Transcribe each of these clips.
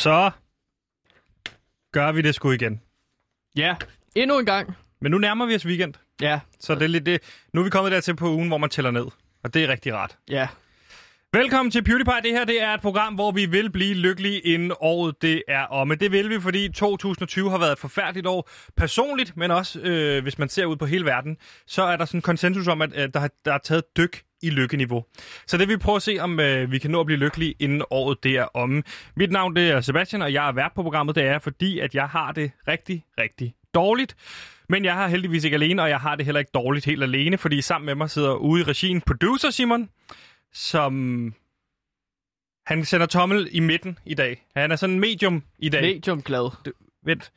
Så gør vi det sgu igen. Ja, endnu en gang. Men nu nærmer vi os weekend, Ja, så det er lidt det. Nu er vi kommet dertil på ugen, hvor man tæller ned. Og det er rigtig rart. ja. Velkommen til PewDiePie. Det her det er et program, hvor vi vil blive lykkelige inden året det er om. Men det vil vi, fordi 2020 har været et forfærdeligt år. Personligt, men også øh, hvis man ser ud på hele verden, så er der sådan en konsensus om, at øh, der, har, der er taget dyk i lykkeniveau. Så det vi prøve at se, om øh, vi kan nå at blive lykkelige inden året det er omme. Mit navn det er Sebastian, og jeg er vært på programmet. Det er fordi, at jeg har det rigtig, rigtig dårligt. Men jeg har heldigvis ikke alene, og jeg har det heller ikke dårligt helt alene, fordi sammen med mig sidder ude i regien producer Simon, som... Han sender tommel i midten i dag. Han er sådan medium i dag. Medium glad. Vent.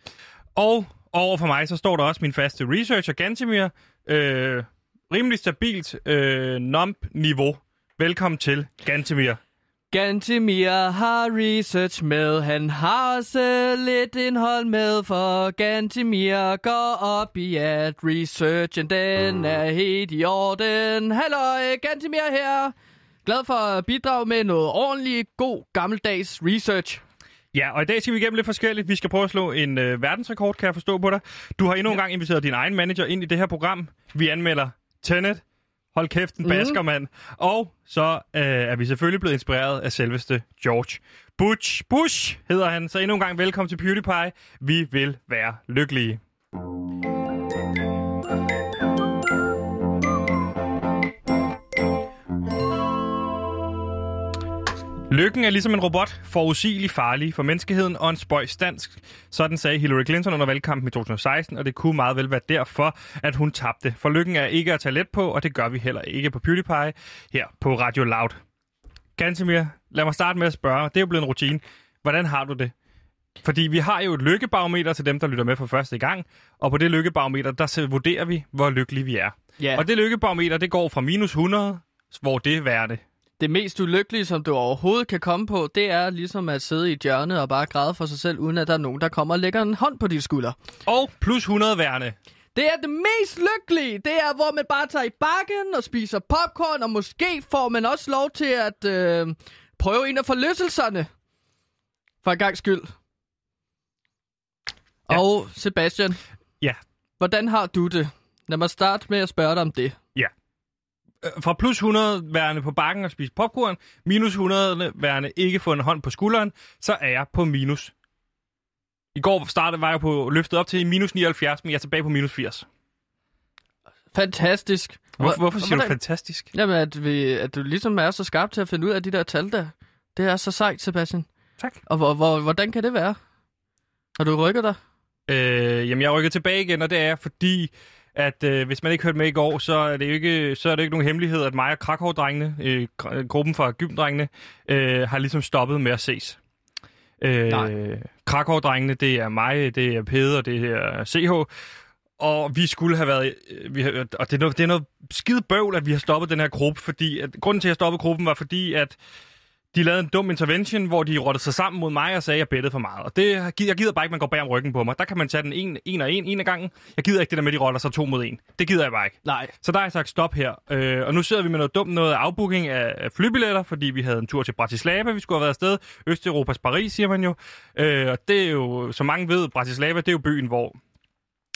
Og over for mig, så står der også min faste researcher, Gantemir. Øh, rimelig stabilt øh, nump-niveau. Velkommen til, Gantemir. Gantemir har research med, han har også lidt indhold med, for Gantemir går op i, at researchen den er helt i orden. Hallo, Gantemir her. Glad for at bidrage med noget ordentligt, god, gammeldags research. Ja, og i dag skal vi igennem lidt forskelligt. Vi skal prøve at slå en øh, verdensrekord, kan jeg forstå på dig. Du har endnu en gang inviteret din egen manager ind i det her program. Vi anmelder Tenet. Hold kæft, en Mhm. basker, mand. Og så øh, er vi selvfølgelig blevet inspireret af selveste George Bush. Bush hedder han. Så endnu en gang velkommen til PewDiePie. Vi vil være lykkelige. Lykken er ligesom en robot, forudsigelig farlig for menneskeheden og en spøjs dansk. Sådan sagde Hillary Clinton under valgkampen i 2016, og det kunne meget vel være derfor, at hun tabte. For lykken er ikke at tage let på, og det gør vi heller ikke på PewDiePie her på Radio Loud. Gantemir, lad mig starte med at spørge. Det er jo blevet en rutine. Hvordan har du det? Fordi vi har jo et lykkebarometer til dem, der lytter med for første gang, og på det lykkebarometer, der vurderer vi, hvor lykkelige vi er. Ja, Og det lykkebarometer, det går fra minus 100, hvor det værd det mest ulykkelige, som du overhovedet kan komme på, det er ligesom at sidde i et hjørne og bare græde for sig selv, uden at der er nogen, der kommer og lægger en hånd på dit skulder. Og plus 100 værende. Det er det mest lykkelige. Det er, hvor man bare tager i bakken og spiser popcorn, og måske får man også lov til at øh, prøve en af forlystelserne. For en gang skyld. Ja. Og Sebastian, Ja. hvordan har du det? Lad mig starte med at spørge dig om det. Øh, fra plus 100 værende på bakken og spise popcorn, minus 100 værende ikke få en hånd på skulderen, så er jeg på minus. I går startede var jeg på løftet op til minus 79, men jeg er tilbage på minus 80. Fantastisk. Hvor, Hvor- hvorfor siger du hvordan- fantastisk? Jamen, at, vi, at du ligesom er så skarp til at finde ud af de der tal der. Det er så sejt, Sebastian. Tak. Og hvor, hvor, hvordan kan det være? Har du rykket dig? Øh, jamen, jeg er rykket tilbage igen, og det er fordi, at øh, hvis man ikke hørte med i går, så er det jo ikke, så er det ikke nogen hemmelighed, at mig og Krakow-drengene, øh, gr- gruppen fra gymdrengene, øh, har ligesom stoppet med at ses. Øh. Krakow-drengene, det er mig, det er Peder, det er CH, og vi skulle have været, øh, vi har, og det er, noget, det er noget skide bøvl, at vi har stoppet den her gruppe, fordi at, grunden til, at jeg stoppede gruppen, var fordi, at de lavede en dum intervention, hvor de rottede sig sammen mod mig og sagde, at jeg bettede for meget. Og det, jeg gider bare ikke, at man går bag om ryggen på mig. Der kan man tage den en, en og en, en af gangen. Jeg gider ikke det der med, at de rotter sig to mod en. Det gider jeg bare ikke. Nej. Så der har jeg sagt stop her. Øh, og nu sidder vi med noget dumt noget afbooking af, af flybilletter, fordi vi havde en tur til Bratislava. Vi skulle have været afsted. Østeuropas Paris, siger man jo. Øh, og det er jo, som mange ved, Bratislava, det er jo byen, hvor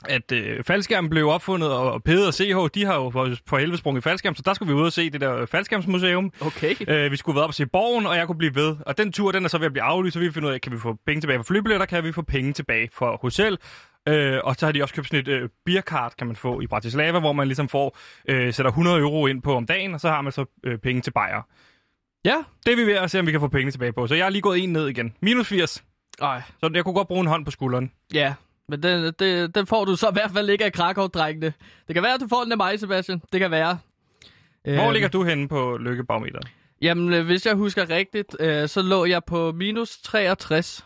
at øh, faldskærmen blev opfundet, og Peder og CH, de har jo for, for helvede sprunget i faldskærm, så der skulle vi ud og se det der faldskærmsmuseum. Okay. Øh, vi skulle være op og se borgen, og jeg kunne blive ved. Og den tur, den er så ved at blive aflyst, så vi finder ud af, kan vi få penge tilbage for flybilletter, kan vi få penge tilbage for hotel. Øh, og så har de også købt sådan et øh, beercard, kan man få i Bratislava, hvor man ligesom får, øh, sætter 100 euro ind på om dagen, og så har man så øh, penge til bajer. Ja. Det er vi ved at se, om vi kan få penge tilbage på. Så jeg har lige gået en ned igen. Minus 80. Ej. Så jeg kunne godt bruge en hånd på skulderen. Ja. Men den, den, den får du så i hvert fald ikke af Krakow-drengene. Det kan være, at du får den af mig, Sebastian. Det kan være. Hvor Øhm, ligger du henne på lykkebarometeret? Jamen, øh, hvis jeg husker rigtigt, øh, så lå jeg på minus 63.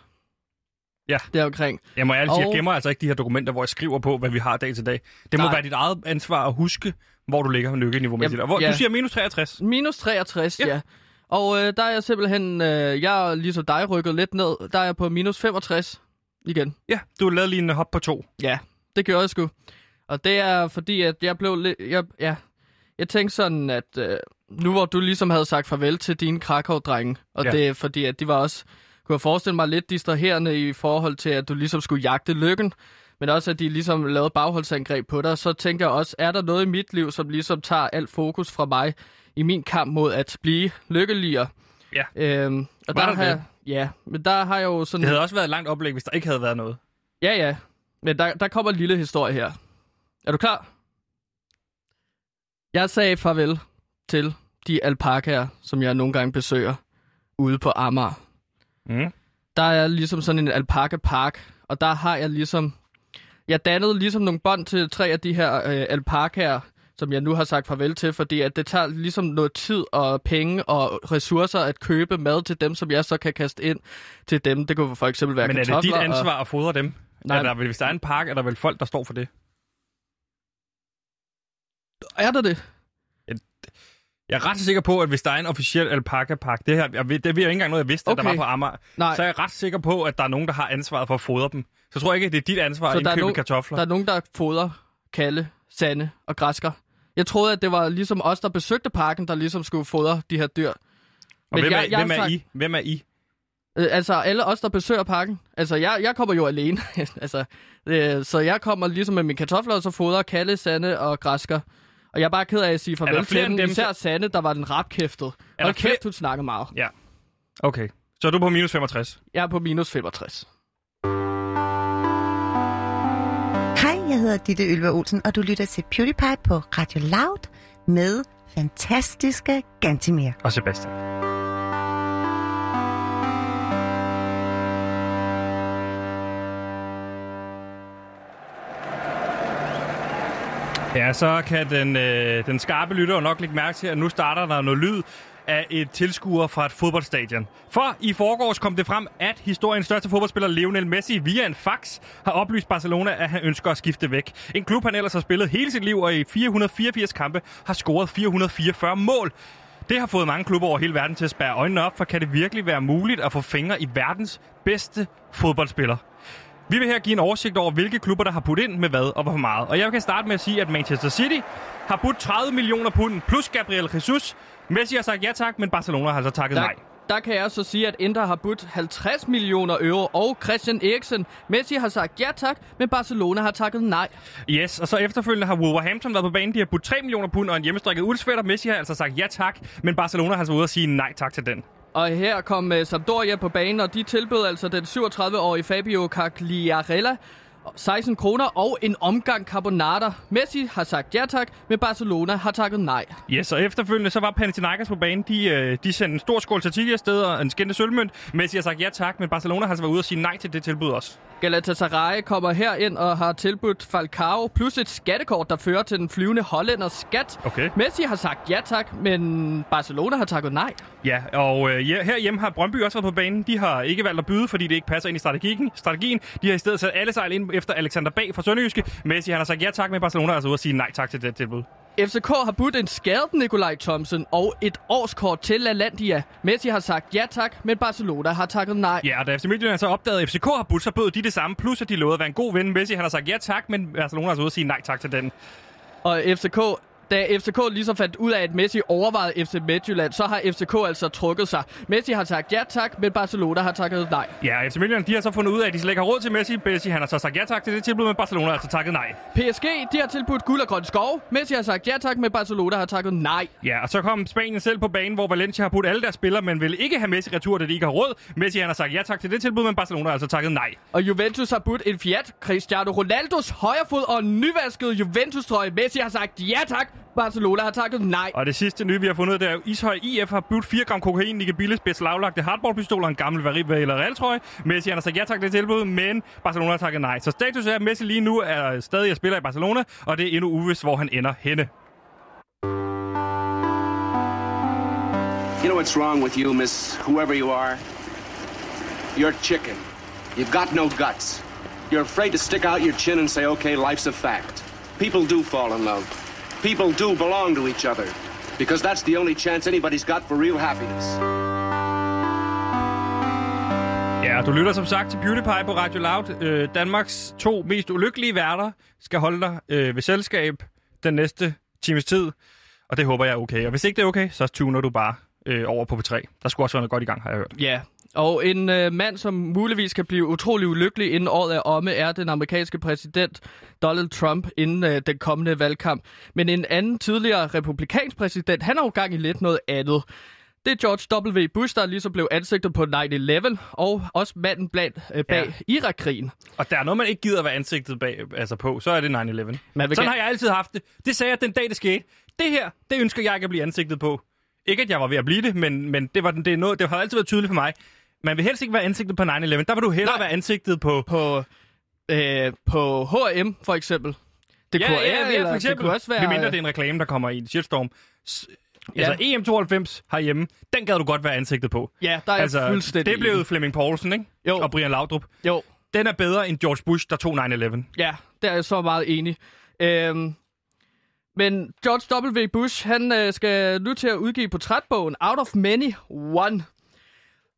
Ja. Deromkring. Jeg må ærligt sige, jeg Og- gemmer altså ikke de her dokumenter, hvor jeg skriver på, hvad vi har dag til dag. Det må Nej. være dit eget ansvar at huske, hvor du ligger lykkeniveau-mæssigt. Og hvor, ja. Du siger minus 63. Minus 63, Ja. ja. ja. Og øh, der er jeg simpelthen, øh, jeg er ligesom dig rykket lidt ned. Der er jeg på minus 65 igen. Ja, du lavet lige en hop på to. Ja, det gjorde jeg sgu. Og det er fordi, at jeg blev lidt... Jeg, ja, jeg tænkte sådan, at øh, nu hvor du ligesom havde sagt farvel til dine Krakow-drenge, og Ja. det er fordi, at de var også kunne jeg forestille mig lidt distraherende i forhold til, at du ligesom skulle jagte lykken, men også at de ligesom lavede bagholdsangreb på dig. Så tænker jeg også, er der noget i mit liv, som ligesom tager alt fokus fra mig i min kamp mod at blive lykkeligere? Ja. Øhm, og Var der der har det? jeg, ja, men der har jeg jo sådan... Det havde også været et langt oplæg, hvis der ikke havde været noget. Ja, ja. Men der, der kommer en lille historie her. Er du klar? Jeg sagde farvel til de alpakaer, som jeg nogle gange besøger ude på Amager. Mm. Der er ligesom sådan en alpaka-park, og der har jeg ligesom... Jeg dannede ligesom nogle bånd til tre af de her øh, alpakaer, som jeg nu har sagt farvel til, fordi at det tager ligesom noget tid og penge og ressourcer at købe mad til dem, som jeg så kan kaste ind til dem. Det kunne for eksempel være Men er det dit og- ansvar at fodre dem? Nej. Er der, hvis der er en park, er der vel folk, der står for det? Er der det? Jeg er ret sikker på, at hvis der er en officiel alpaka-park, det her, jeg det jeg ikke engang noget, jeg vidste, okay. at der var på Amager, Nej. så er jeg ret sikker på, at der er nogen, der har ansvaret for at fodre dem. Så tror jeg ikke, at det er dit ansvar Så at er indkøbe nogen- kartofler. Der er nogen, der fodrer Kalle, Sande og Græsker. Jeg troede, at det var ligesom os, der besøgte parken, der ligesom skulle fodre de her dyr. Og Men hvem, jeg- er, jeg har hvem er sagt- I? Hvem er I? Øh, altså, alle os, der besøger parken. Altså, jeg, jeg kommer jo alene. altså, øh, så jeg kommer ligesom med mine kartofler, og så fodrer Kalle, Sande og Græsker. Og jeg er bare ked af at sige farvel flere til dem. Især Sande, der var den rapkæftet. der Og kæft, hun snakker meget. Ja. Okay. Så er du på minus 65. Jeg er på minus 65. Jeg hedder Ditte Ylva Olsen, og du lytter til PewDiePie på Radio Loud med fantastiske Gantimir. Og Sebastian. Ja, så kan den, øh, den skarpe lytter jo nok lægge mærke til, at nu starter der noget lyd af et tilskuer fra et fodboldstadion. For i forgårs kom det frem, at historiens største fodboldspiller Lionel Messi via en fax har oplyst Barcelona, at han ønsker at skifte væk. En klub, han ellers har spillet hele sit liv og i 484 kampe har scoret 444 mål. Det har fået mange klubber over hele verden til at spære øjnene op, for kan det virkelig være muligt at få fingre i verdens bedste fodboldspiller? Vi vil her give en oversigt over, hvilke klubber, der har puttet ind med hvad og hvor meget. Og jeg kan starte med at sige, at Manchester City har budt 30 millioner pund plus Gabriel Jesus. Messi har sagt ja tak, men Barcelona har altså takket Der, nej. der kan jeg så sige, at Inter har budt 50 millioner euro, og Christian Eriksen. Messi har sagt ja tak, men Barcelona har takket nej. Yes, og så efterfølgende har Wolverhampton været på banen. De har budt 3 millioner pund og en hjemmestrikket uldsvætter. Messi har altså sagt ja tak, men Barcelona har altså ude at sige nej tak til den. Og her kom uh, Sampdoria på banen, og de tilbød altså den 37-årige Fabio Cagliarella 16 kroner og en omgang carbonata. Messi har sagt ja tak, men Barcelona har takket nej. Yes, og efterfølgende så var Panathinaikos på banen. De, øh, de sendte en stor skål til afsted og en skændte sølvmønt. Messi har sagt ja tak, men Barcelona har altså været ude og sige nej til det tilbud også. Galatasaray kommer her ind og har tilbudt Falcao plus et skattekort, der fører til den flyvende hollænders skat. Okay. Messi har sagt ja tak, men Barcelona har takket nej. Ja, og øh, ja, herhjemme har Brøndby også været på banen. De har ikke valgt at byde, fordi det ikke passer ind i strategien. strategien. De har i stedet sat alle sejl ind efter Alexander Bag fra Sønderjyske. Messi han har sagt ja tak, men Barcelona er altså ude at sige nej tak til det tilbud. FCK har budt en skadet Nikolaj Thomsen og et årskort til LaLandia. Messi har sagt ja tak, men Barcelona har takket nej. Ja, og da FC Midtjylland så opdagede, at FCK har budt, så bød de det samme. Plus at de lovede at være en god ven. Messi han har sagt ja tak, men Barcelona er altså ude at sige nej tak til den. Og FCK, da FCK ligesom fandt ud af, at Messi overvejede FC Midtjylland, så har FCK altså trukket sig. Messi har sagt ja tak, men Barcelona har takket nej. Ja, FC Midtjylland de har så fundet ud af, at de slet ikke har råd til Messi. Messi han har så sagt ja tak til det tilbud, men Barcelona har altså takket nej. PSG, de har tilbudt guld og grøn skov. Messi har sagt ja tak, men Barcelona har takket nej. Ja, og så kom Spanien selv på banen, hvor Valencia har budt alle deres spillere, men vil ikke have Messi retur, da de ikke har råd. Messi han har sagt ja tak til det tilbud, men Barcelona har altså takket nej. Og Juventus har budt en Fiat, Cristiano Ronaldos højrefod og en nyvasket Juventus-trøje. Messi har sagt ja tak, Barcelona har takket nej. Og det sidste nye, vi har fundet det er, at Ishøj IF har budt 4 gram kokain, Nicky Billes beslaglagte hardballpistol og en gammel eller Real-trøje. Messi han har sagt ja tak til det tilbud, men Barcelona har takket nej. Så status er, at Messi lige nu er stadig at spiller i Barcelona, og det er endnu uvist, hvor han ender henne. You know what's wrong with you, miss whoever you are? You're chicken. You've got no guts. You're afraid to stick out your chin and say, okay, life's a fact. People do fall in love. People do belong to each other. Because that's the only chance anybody's got for real happiness. Ja, du lytter som sagt til PewDiePie på Radio Loud. Øh, Danmarks to mest ulykkelige værter skal holde dig øh, ved selskab den næste times tid. Og det håber jeg er okay. Og hvis ikke det er okay, så tuner du bare øh, over på P3. Der skulle også være noget godt i gang, har jeg hørt. Ja, Og en øh, mand, som muligvis kan blive utrolig ulykkelig inden året er omme, er den amerikanske præsident Donald Trump inden øh, den kommende valgkamp. Men en anden tidligere republikansk præsident, han har jo gang i lidt noget andet. Det er George W. Bush, der ligesom blev ansigtet på 9-11, og også manden blandt, øh, bag ja. Irak-krigen. Og der er noget, man ikke gider at være ansigtet bag, altså på, så er det 9-11. Man vil Sådan gerne- har jeg altid haft det. Det sagde jeg den dag, det skete. Det her, det ønsker jeg ikke at blive ansigtet på. Ikke, at jeg var ved at blive det, men, men det, var, den- det, er noget, det har altid været tydeligt for mig. Man vil helst ikke være ansigtet på 9-11. Der vil du hellere Nej. være ansigtet på... På, øh, på H&M for eksempel. Det kunne, eller for eksempel. det kunne også være... Det mindre det er en reklame, der kommer i en shitstorm. S- Ja. Altså EM92 herhjemme, den gad du godt være ansigtet på. Ja, der er jeg Altså, fuldstændig det blev. Flemming Poulsen, ikke? Jo. Og Brian Laudrup. Jo, Den er bedre end George Bush, der tog 9-11. Ja, der er jeg så meget enig. Øhm, men George W. Bush, han øh, skal nu til at udgive portrætbogen Out of Many One.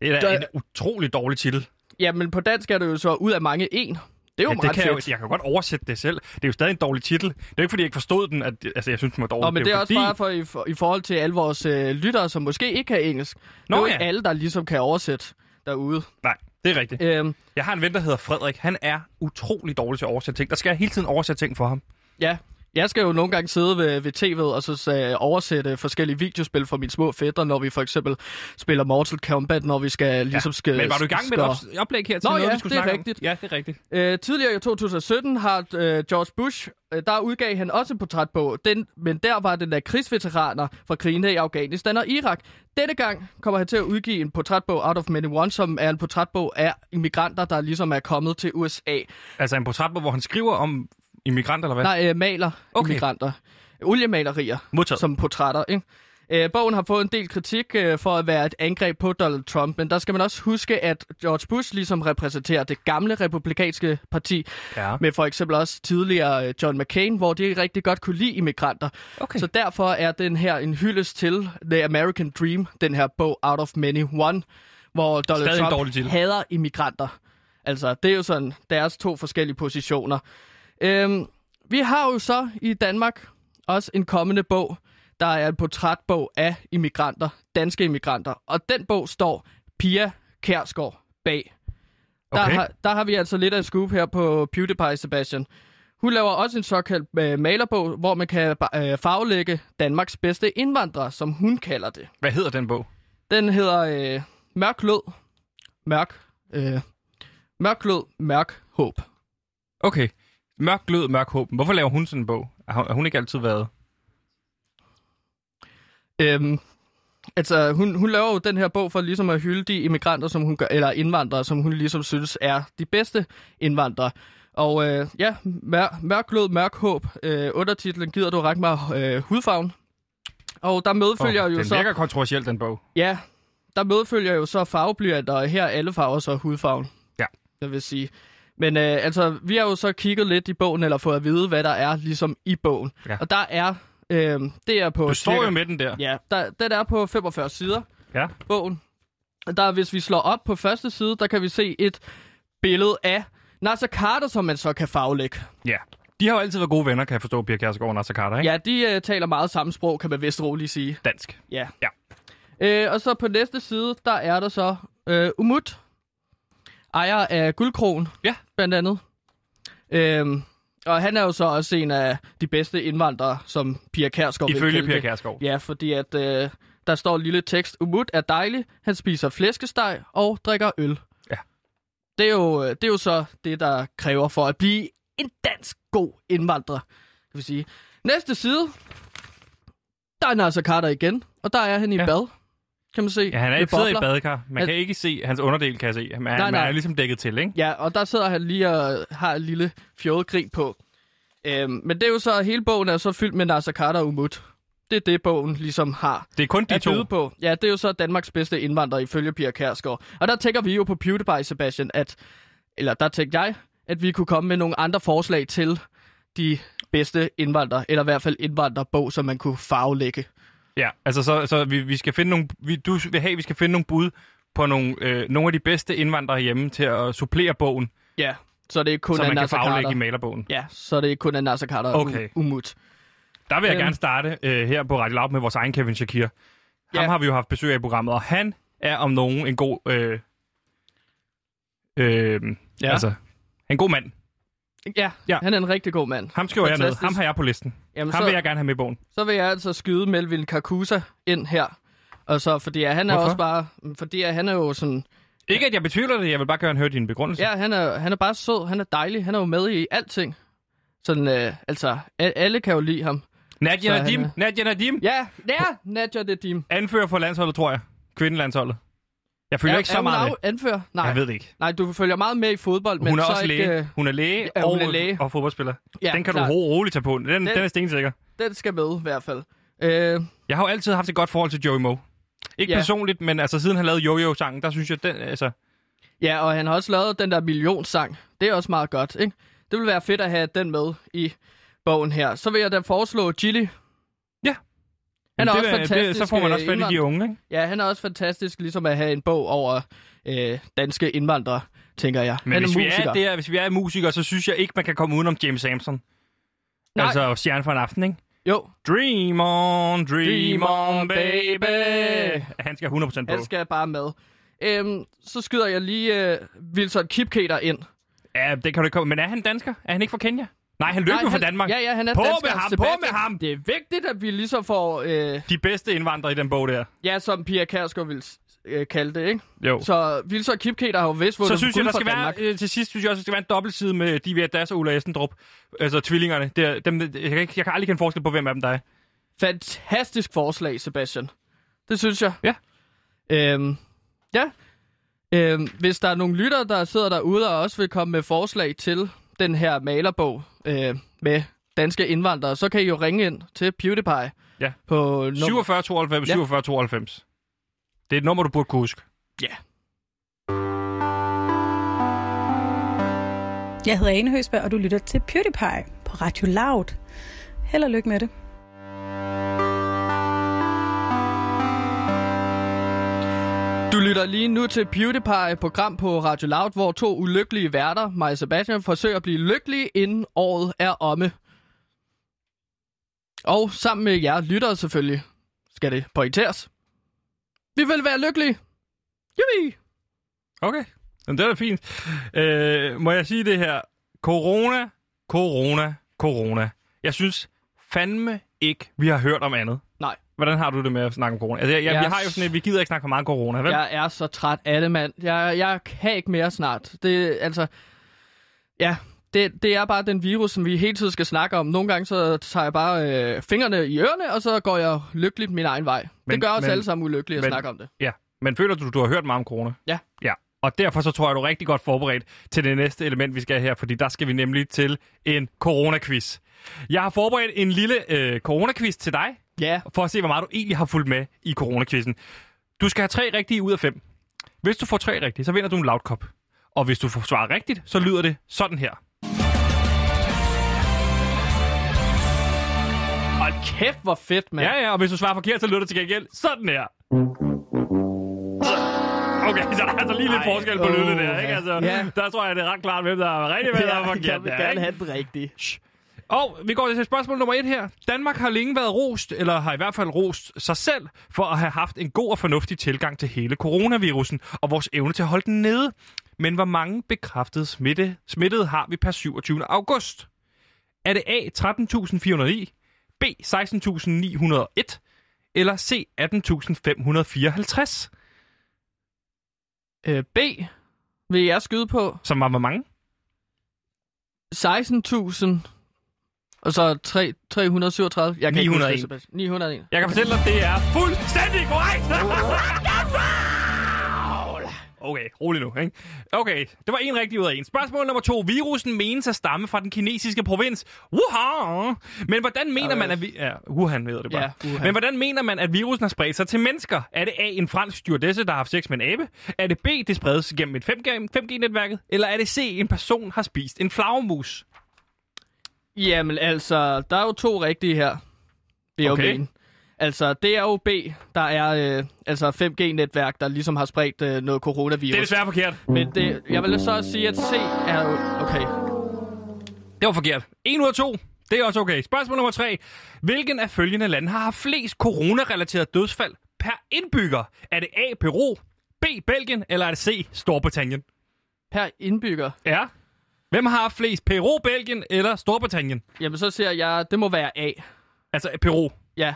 Det er da Der- en utrolig dårlig titel. Ja, men på dansk er det jo så ud af mange en. Det er jo Ja, meget det kan jeg, fedt. jo, jeg kan godt oversætte det selv. Det er jo stadig en dårlig titel. Det er jo ikke, fordi jeg ikke forstod den. At, altså, jeg synes, den var dårlig. Nå, men det er, jo også fordi... bare for i, for i forhold til alle vores øh, lyttere, som måske ikke kan engelsk. Nå, det er jo ja. ikke alle, der ligesom kan oversætte derude. Nej, det er rigtigt. Øhm, Jeg har en ven, der hedder Frederik. Han er utrolig dårlig til at oversætte ting. Der skal jeg hele tiden oversætte ting for ham. ja, jeg skal jo nogle gange sidde ved, ved tv'et og så øh, oversætte forskellige videospil for mine små fætter, når vi for eksempel spiller Mortal Kombat, når vi skal ligesom skal... Men var du i gang med et skal- oplæg her til Nå noget, ja, vi skulle det er snakke rigtigt. om? Ja, det er rigtigt. Øh, tidligere i 2017 har øh, George Bush, øh, der udgav han også en portrætbog, den, men der var den der krigsveteraner fra krigene i Afghanistan og Irak. Denne gang kommer han til at udgive en portrætbog, Out of Many One, som er en portrætbog af immigranter, der ligesom er kommet til USA. Altså en portrætbog, hvor han skriver om immigranter, eller hvad? Nej, øh, maler Okay. immigranter. Oliemalerier Modtaget. som portrætter, ikke? Øh, bogen har fået en del kritik øh, for at være et angreb på Donald Trump, men der skal man også huske, at George Bush ligesom repræsenterer det gamle republikanske parti, Ja. med for eksempel også tidligere øh, John McCain, hvor de rigtig godt kunne lide immigranter. Okay. Så derfor er den her en hyldest til The American Dream, den her bog Out of Many One, hvor Donald Stadig Trump hader immigranter. Altså, det er jo sådan deres to forskellige positioner. Øhm, vi har jo så i Danmark også en kommende bog, der er en portrætbog af immigranter, danske immigranter. Og den bog står Pia Kærsgaard bag. Der, Okay. har, der har vi altså lidt af scoop her på PewDiePie, Sebastian. Hun laver også en såkaldt øh, malerbog, hvor man kan øh, farvelægge Danmarks bedste indvandrere, som hun kalder det. Hvad hedder den bog? Den hedder øh, Mørk Lød, Mørk, øh, Mørk Lød, Mørk Håb. Okay. Mørk glød, mørk håb. Hvorfor laver hun sådan en bog? Har hun- har hun ikke altid været? Øhm, altså, hun, hun laver jo den her bog for ligesom at hylde de immigranter, som hun gør, eller indvandrere, som hun ligesom synes er de bedste indvandrere. Og øh, ja, mør, mørk glød, mørk håb. Øh, undertitlen gider du række mig øh, hudfarven. Og der medfølger Åh, jo den så... virker kontroversiel, den bog. Ja, der medfølger jo så farveblyanter, og her er alle farver så hudfarven. Ja. Jeg vil sige. Men øh, altså, vi har jo så kigget lidt i bogen, eller fået at vide, hvad der er ligesom i bogen. Ja. Og der er, øh, det er på... Du står cirka- jo med den der. Ja, der, den er på 45 sider, Ja. bogen. Og Der, hvis vi slår op på første side, der kan vi se et billede af Nasser Carter, som man så kan farvelægge. ja. De har jo altid været gode venner, kan jeg forstå, Pia Kjærsgaard og Nasser Carter, ikke? Ja, de øh, taler meget samme sprog, kan man vist roligt sige. Dansk. Ja. Ja. Øh, og så på næste side, der er der så øh, Umut, ejer af Guldkrogen, Ja. blandt andet. Øhm, og han er jo så også en af de bedste indvandrere, som Pia Kærsgaard Ifølge Pia det. Kjærsgaard. Ja, fordi at øh, der står en lille tekst. Umut er dejlig, han spiser flæskesteg og drikker øl. Ja. Det er, jo, øh, det er jo så det, der kræver for at blive en dansk god indvandrer, kan vi sige. Næste side, der er Nasser Carter igen, og der er han i ja. bad, kan man se. Ja, han er sidder i badekar. Man Han- kan ikke se hans underdel, kan jeg se. Men han, Nej, man nej. er ligesom dækket til, ikke? Ja, og der sidder han lige og har et lille fjollet grin på. Øhm, men det er jo så, hele bogen er så fyldt med Nasser Carter og Umut. Det er det, bogen ligesom har Det er kun de to. på. Ja, det er jo så Danmarks bedste indvandrer ifølge Pia Kærsgaard. Og der tænker vi jo på PewDiePie, Sebastian, at, eller der tænkte jeg, at vi kunne komme med nogle andre forslag til de bedste indvandrere, eller i hvert fald indvandrerbog, som man kunne farvelægge. Ja, altså så, så vi, vi skal finde nogle, vi, du vil have, vi skal finde nogle bud på nogle, øh, nogle af de bedste indvandrere hjemme til at supplere bogen, Ja, så det er kun så man kan Carter. i malerbogen. Ja, så det er kun af Nasser Carter Okay. U- Umut. Der vil jeg Øhm. gerne starte øh, her på Radio Loud med vores egen Kevin Shakir. Ham Ja. har vi jo haft besøg af i programmet, og han er om nogen en god øh, Øh, Ja. Altså, en god mand. Ja, Ja. han er en rigtig god mand. Ham skriver jeg ned. Ham har jeg på listen. Jamen, Ham så, vil jeg gerne have med i bogen. så vil jeg altså skyde Melvin Karkusa ind her. Og så, fordi han er Hvorfor? også bare... Fordi han er jo sådan... Ikke at jeg betvivler det, jeg vil bare gerne høre din begrundelse. Ja, han er, han er bare sød, han er dejlig, han er jo med i alting. Sådan, øh, altså, alle kan jo lide ham. Nadia han Nadim. er- Nadia Nadim. Ja, ja, Nadja Nadim. Anfører for landsholdet, tror jeg. Kvindelandsholdet. Jeg følger er, ikke så er hun meget med. anfører? Nej. Jeg ved det ikke. Nej, du følger meget med i fodbold, men Hun er så også ikke... læge. øh, Hun er læge, Ja, hun og, er læge. og fodboldspiller. Ja, den kan klart. du ro- roligt tage på. Den, den, Den- er stensikker. Den skal med, i hvert fald. Øh, Jeg har jo altid haft et godt forhold til Joey Moe. Ikke Ja. personligt, men altså siden han lavede Jojo-sangen, der synes jeg, den, altså... ja, og han har også lavet den der millionsang. Det er også meget godt, ikke? Det vil være fedt at have den med i bogen her. Så vil jeg da foreslå Gilly. Han er det, også fantastisk. Det, så får man også fat i de indvandrer. unge, ikke? Ja, han er også fantastisk, ligesom at have en bog over øh, danske indvandrere, tænker jeg. Men han hvis er vi, musiker. er der, hvis vi er musikere, så synes jeg ikke, man kan komme udenom James Samson. Nej. Altså stjerne for en aften, ikke? Jo, Dream on, dream, Dream on, baby. Han skal 100% på. han skal bare med. Øhm, så skyder jeg lige øh, Wilson Kipketer ind. Ja, det kan du ikke komme. Men er han dansker? Er han ikke fra Kenya? Nej, han løb jo fra Danmark. Ja, ja, han er På dansker. med ham, Sebastian. på med ham! Det er vigtigt, at vi ligesom får, øh, De bedste indvandrere i den bog der. ja, som Pia Kærsgaard vil øh, kalde det, ikke? Jo. Så, Så Wilson Kipketer har jo vist vundet så synes jeg, guld der skal være, øh, til sidst synes jeg også, der skal være en dobbeltside med Divya Das og Ulla Estendrup. Altså tvillingerne. Det er, dem, jeg, kan ikke, jeg kan aldrig kende forskel på, hvem af dem der er. Fantastisk forslag, Sebastian. Det synes jeg. Ja. Øhm, ja. Øhm, hvis der er nogle lyttere, der sidder derude og også vil komme med forslag til den her malerbog øh, med danske indvandrere, så kan I jo ringe ind til PewDiePie Ja. på nummer... 47 92 Ja. 47 92. Det er et nummer, du burde kunne huske. Ja. Jeg hedder Ane Høsberg, og du lytter til PewDiePie på Radio Loud. Held og lykke med det. Lytter lige nu til PewDiePie, et program på Radio Loud, hvor to ulykkelige værter, mig og Sebastian, forsøger at blive lykkelige, inden året er omme. Og sammen med jer lyttere selvfølgelig, skal det pointeres. Vi vil være lykkelige. Jubi! Okay. Jamen, det er da fint. Øh, må jeg sige det her? Corona, corona, corona. Jeg synes fandme ikke, vi har hørt om andet. Hvordan har du det med at snakke om corona? Altså, jeg, jeg, Jeg vi er har jo sådan et, vi gider ikke snakke for meget corona, vel? jeg er så træt af det, mand. Jeg, jeg kan ikke mere snart. Det, altså, ja, det, det er bare den virus, som vi hele tiden skal snakke om. Nogle gange så tager jeg bare øh, fingrene i ørerne, og så går jeg lykkeligt min egen vej. Men, Men- det gør os men- alle sammen ulykkelige at men- snakke om det. Ja, men føler du, du har hørt meget om corona? Ja. Ja, og derfor så tror jeg, du er rigtig godt forberedt til det næste element, vi skal have her, fordi der skal vi nemlig til en corona-quiz. Jeg har forberedt en lille øh, corona-quiz til dig, Ja, for at se, hvor meget du egentlig har fulgt med i corona-quizzen. Du skal have tre rigtige ud af fem. Hvis du får tre rigtige, så vinder du en loud cup. Og hvis du får svaret rigtigt, så lyder det sådan her. hold kæft, hvor fedt, mand. Ja, ja, og hvis du svarer forkert, så lyder det til gengæld sådan her. Okay, så der er altså lige lidt Ej, forskel på åh, lydene der, ikke? Altså, ja. Der tror jeg, det er ret klart, hvem der er rigtig, hvem der er jeg forkert. vil der, gerne have den rigtige. Og vi går til spørgsmål nummer et her. Danmark har længe været rost, eller har i hvert fald rost sig selv, for at have haft en god og fornuftig tilgang til hele coronavirusen og vores evne til at holde den nede. Men hvor mange bekræftede smitte, smittede har vi per 27. august? Er det A. 13.409, B. 16.901 eller C. 18.554? Øh, B vil jeg skyde på Som var hvor mange? 16.000 og så 3, 337. Jeg kan ikke huske 901. det, Sebastian. 901. Jeg kan fortælle dig, at det er fuldstændig korrekt! Okay, rolig nu. Ikke? Okay, det var en rigtig ud af en. Spørgsmål nummer to. Virusen menes at stamme fra den kinesiske provins Wuhan. Men hvordan mener man, at vi... Ja, Wuhan hedder det bare. Ja, Wuhan. Men hvordan mener man, at virusen har spredt sig til mennesker? Er det A, en fransk stewardesse, der har haft sex med en abe? Er det B, det spredes gennem et 5G 5G-netværket? Eller er det C, en person har spist en flagermus? Jamen altså, der er jo to rigtige her. Det er Okay. jo mene. Altså, det er jo B, der er øh, altså 5G-netværk, der ligesom har spredt øh, noget coronavirus. Det er desværre forkert. Men det, jeg vil så sige, at C er jo... Okay. Det var forkert. 1 ud af 2. Det er også okay. Spørgsmål nummer 3. Hvilken af følgende lande har haft flest coronarelaterede dødsfald per indbygger? Er det A. Peru, B. Belgien, eller er det C. Storbritannien? Per indbygger. Ja. Hvem har flest? Peru, Belgien eller Storbritannien? Jamen, så siger jeg, det må være A. Altså Peru. Ja.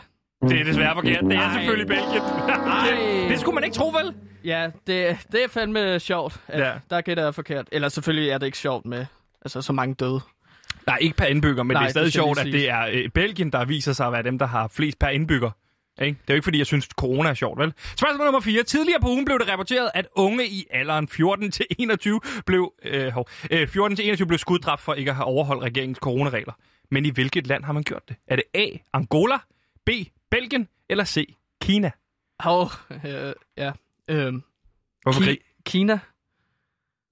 Det er desværre forkert. Det er Nej. selvfølgelig Belgien. det, det skulle man ikke tro, vel? Ja, det, det er fandme sjovt. At Ja. Der gætter jeg forkert. Eller selvfølgelig er det ikke sjovt med altså, så mange døde. Nej, ikke per indbygger, men Nej, det er stadig det sjovt, at det er øh, Belgien, der viser sig at være dem, der har flest per indbygger. Ikke? Det er jo ikke, fordi jeg synes, corona er sjovt, vel? Spørgsmål nummer 4. Tidligere på ugen blev det rapporteret, at unge i alderen 14 til 21 blev, øh, hov, øh, 14 til 21 blev skuddræbt for ikke at have overholdt regeringens coronaregler. Men i hvilket land har man gjort det? Er det A. Angola, B. Belgien eller C. Kina? Hov, øh, ja. Øhm, Hvorfor Ki-? Kina?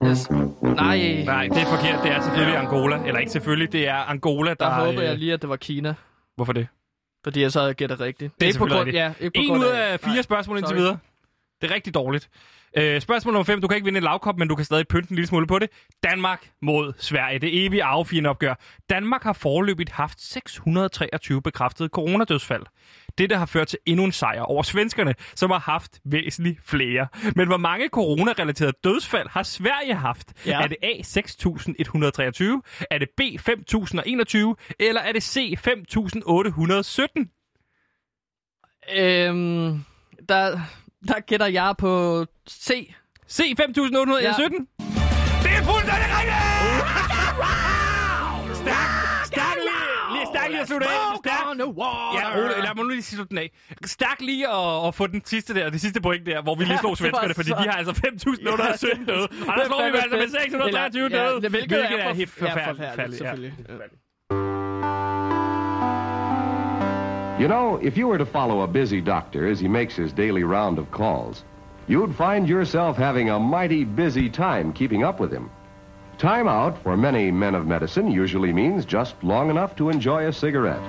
Yes. Nej, Nej, det er forkert. Det er selvfølgelig Angola. Eller ikke selvfølgelig, det er Angola, der der har... håber øh, jeg lige, at det var Kina. Hvorfor det? Fordi jeg så gætter rigtigt. Det er ikke på grund, ja, ikke på En grund ud af fire Nej, spørgsmål indtil sorry. videre. Det er rigtig dårligt. Øh, spørgsmål nummer 5. Du kan ikke vinde en lavkop, men du kan stadig pynte en lille smule på det. Danmark mod Sverige. Det evige affine opgør. Danmark har forløbigt haft 623 bekræftede coronadødsfald. Dette har ført til endnu en sejr over svenskerne, som har haft væsentligt flere. Men hvor mange coronarelaterede dødsfald har Sverige haft? Ja. Er det A 6123? Er det B 5021? Eller er det C 5817? Øhm, der, der gætter jeg på C. C 5817. Ja. Det er fuldstændig rigtigt! Stærk, stærk lige, lige, stærk lige at slutte af. Stærk. Ja, Ole, lad mig nu lige slutte den af. Stærk lige at, at få den sidste der, det sidste point der, hvor vi lige slog det svenskerne, fordi så- de har altså 5.817 døde. Og der slår vi dem altså med 623 døde. Ja, hvilket, er, for, helt ja, forfærdeligt. forfærdeligt, selvfølgelig. You know, if you were to follow a busy doctor as he makes his daily round of calls, you'd find yourself having a mighty busy time keeping up with him. Time out for many men of medicine usually means just long enough to enjoy a cigarette.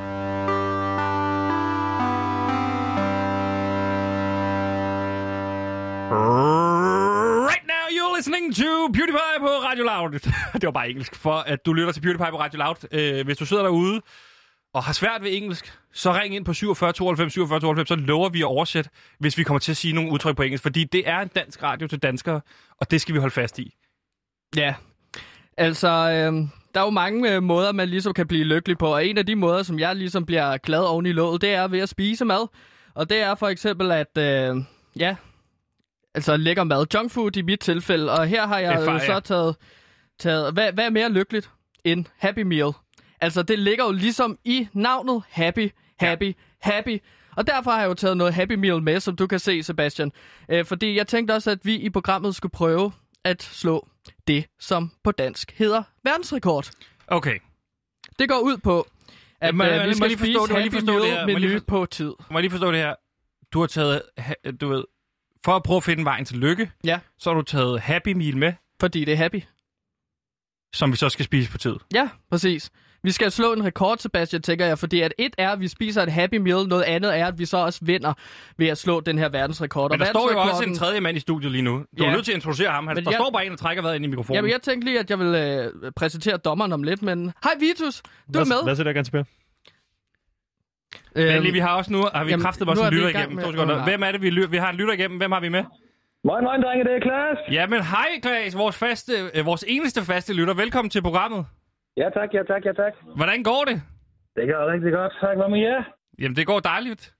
Right now you're listening to PewDiePie på Radio Loud. det var bare engelsk, for at du lytter til PewDiePie på Radio Loud. Øh, hvis du sidder derude og har svært ved engelsk, så ring ind på 47 92 47 92, så lover vi at oversætte, hvis vi kommer til at sige nogle udtryk på engelsk. Fordi det er en dansk radio til danskere, og det skal vi holde fast i. Ja, altså, øh, der er jo mange øh, måder, man ligesom kan blive lykkelig på, og en af de måder, som jeg ligesom bliver glad oven i låget, det er ved at spise mad. Og det er for eksempel, at, øh, ja, altså lækker mad, junk food i mit tilfælde, og her har jeg er jo så ja. taget, taget hvad, hvad er mere lykkeligt end Happy Meal? Altså, det ligger jo ligesom i navnet Happy, Happy, ja. Happy. Og derfor har jeg jo taget noget Happy Meal med, som du kan se, Sebastian. Øh, fordi jeg tænkte også, at vi i programmet skulle prøve at slå det, som på dansk hedder verdensrekord. Okay, Det går ud på, at Jamen, øh, jeg vi må lige spise forstå lige Happy forstå det her, må lige menu for- på tid. må jeg lige forstå det her. Du har taget, du ved, for at prøve at finde vejen til lykke, Ja, så har du taget Happy Meal med, fordi det er happy. som vi så skal spise på tid. Ja, præcis. Vi skal slå en rekord, Sebastian, tænker jeg, fordi at et er, at vi spiser et Happy Meal, noget andet er, at vi så også vinder ved at slå den her verdensrekord. Men Og der står jo også en tredje mand i studiet lige nu. Du er Ja. nødt til at introducere ham. Han, Men der jeg- står bare en, der trækker vejret ind i mikrofonen. Jamen, jeg tænkte lige, at jeg vil øh, præsentere dommeren om lidt, men... Hej, Vitus! Du hvad, er med. Hvad siger der ganske Men Øhm, lige, vi har også nu, har vi jamen, kraftet er i lytter igennem. med- To nej. Hvem er det, vi, vi har en lytter igennem? Hvem har vi med? Moin, moin, drenge, det er Klaas. Jamen, hej Klaas, vores, faste, øh, vores eneste faste lytter. Velkommen til programmet. Ja, tak, ja, tak, ja, tak. Hvordan går det? Det går rigtig godt. Tak, hvad med jer? Jamen, det går dejligt.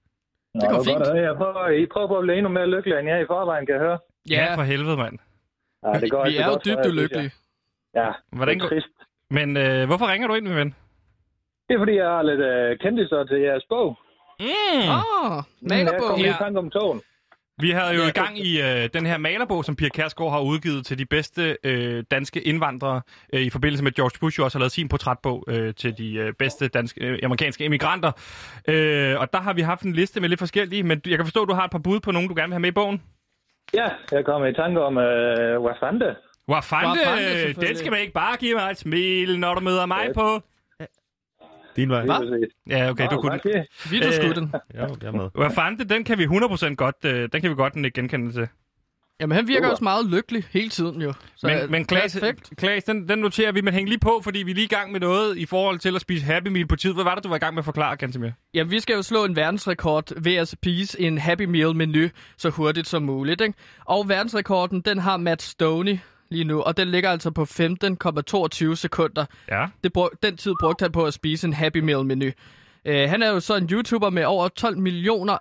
Nå, går hvor fint. Godt, jeg prøver, I prøver på at blive endnu mere lykkelige, end jeg i forvejen, kan jeg høre. Ja, Ja, for helvede, mand. Ja, det går vi er jo dybt jeg. ulykkelige. Ja, Hvordan det går... er trist. Men øh, hvorfor ringer du ind, min ven? Det er fordi, jeg har lidt øh, kendiser til jeres bog. Mm. Åh, oh, Jeg malerbog. kom Ja. i tanke om togen. Vi havde jo i gang i øh, den her malerbog, som Pia Kærsgaard har udgivet til de bedste øh, danske indvandrere, øh, i forbindelse med at George Bush jo også har lavet sin portrætbog øh, til de øh, bedste danske, øh, amerikanske emigranter. Øh, og der har vi haft en liste med lidt forskellige, men jeg kan forstå, at du har et par bud på nogen, du gerne vil have med i bogen. Ja, jeg kom i tanke om øh, Wafande. Wafande, Wafande, den skal man ikke bare give mig et smil, når du møder mig Ja. på. Din vej. Ja, okay, du Nå, kunne den. ja. Vitus Øh, skulle den. Ja, jeg er med. Wafande, den kan vi 100% godt, øh, den kan vi godt den genkende til. Jamen, han virker Super. også meget lykkelig hele tiden jo. Så, Men, men Klaas. Klaas den, den noterer vi, men hæng lige på, fordi vi er lige i gang med noget i forhold til at spise Happy Meal på tid. Hvad var det, du var i gang med at forklare, Gantemir? Jamen, vi skal jo slå en verdensrekord ved at spise en Happy Meal menu så hurtigt som muligt. Ikke? Og verdensrekorden, den har Matt Stoney, lige nu, og den ligger altså på 15,22 sekunder. Ja. Det brug, den tid brugte han på at spise en Happy Meal-menu. Øh, han er jo så en YouTuber med over 12 millioner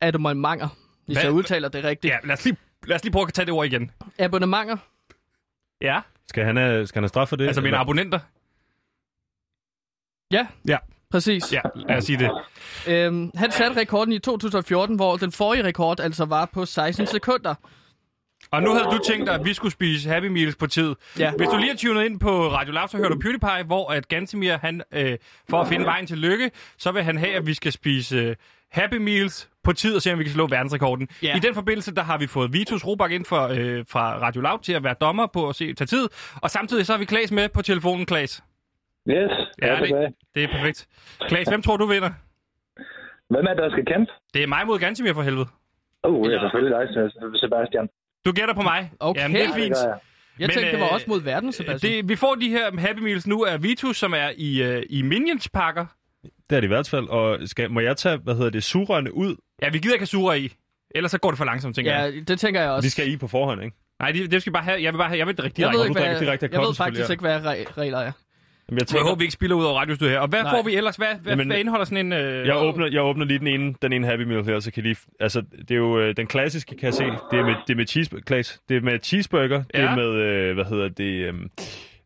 abonnementer, hvis Hvad- jeg udtaler det rigtigt. Ja, lad os lige, lad os lige prøve at tage det ord igen. Abonnementer? Ja, Skal han have, skal han have straf for det? altså mine abonnenter. Ja, Ja, præcis. ja, lad os sige det. Øhm, han satte rekorden i 2014, hvor den forrige rekord altså var på 16 sekunder. Og nu havde du tænkt dig, at vi skulle spise Happy Meals på tid. Ja. Hvis du lige har tunet ind på Radio Loud, så hører du PewDiePie, hvor at Gantemir, han, øh, for at finde vejen til lykke, så vil han have, at vi skal spise øh, Happy Meals på tid og se, om vi kan slå verdensrekorden. Ja. I den forbindelse, der har vi fået Vitus Robak ind for, øh, fra Radio Loud til at være dommer på at se, tage tid. Og samtidig så har vi Klaas med på telefonen, Klaas. Yes, Ja, det, det er perfekt. Klaas, hvem tror du vinder? Hvem er det, der skal kæmpe? Det er mig mod Gantemir for helvede. Oh, ja, selvfølgelig dig, Sebastian. Du gætter på mig. Okay. Jamen, det er Det fint. gør jeg. Jeg Men, tænkte, det var øh, også mod verden, Sebastian. Det, vi får de her Happy Meals nu af Vitus, som er i, øh, i Minions-pakker. Det er det i hvert fald. Og skal, må jeg tage, hvad hedder det, surrørene ud? Ja, vi gider ikke have sure i. Ellers så går det for langsomt, tænker jeg. Ja, det tænker jeg også. Vi skal i på forhånd, ikke? Nej, det, det skal vi bare have. Jeg vil bare have, jeg vil drikke jeg direkte. ved, ikke, direkte af jeg ved faktisk ikke, hvad re- regler er. Jamen, jeg, Jeg tænker, håber, vi ikke spiller ud over radiostudiet her. Og hvad Nej. får vi ellers? Hvad, hvad, Jamen, hvad indeholder sådan en... Øh... jeg, åbner, jeg åbner lige den ene, den ene Happy Meal her, så kan I lige... Altså, det er jo øh, den klassiske, kan jeg se. Det er med, det er med, cheese, Klaas, det er med cheeseburger. Det Ja. er med, øh, hvad hedder det... Øh,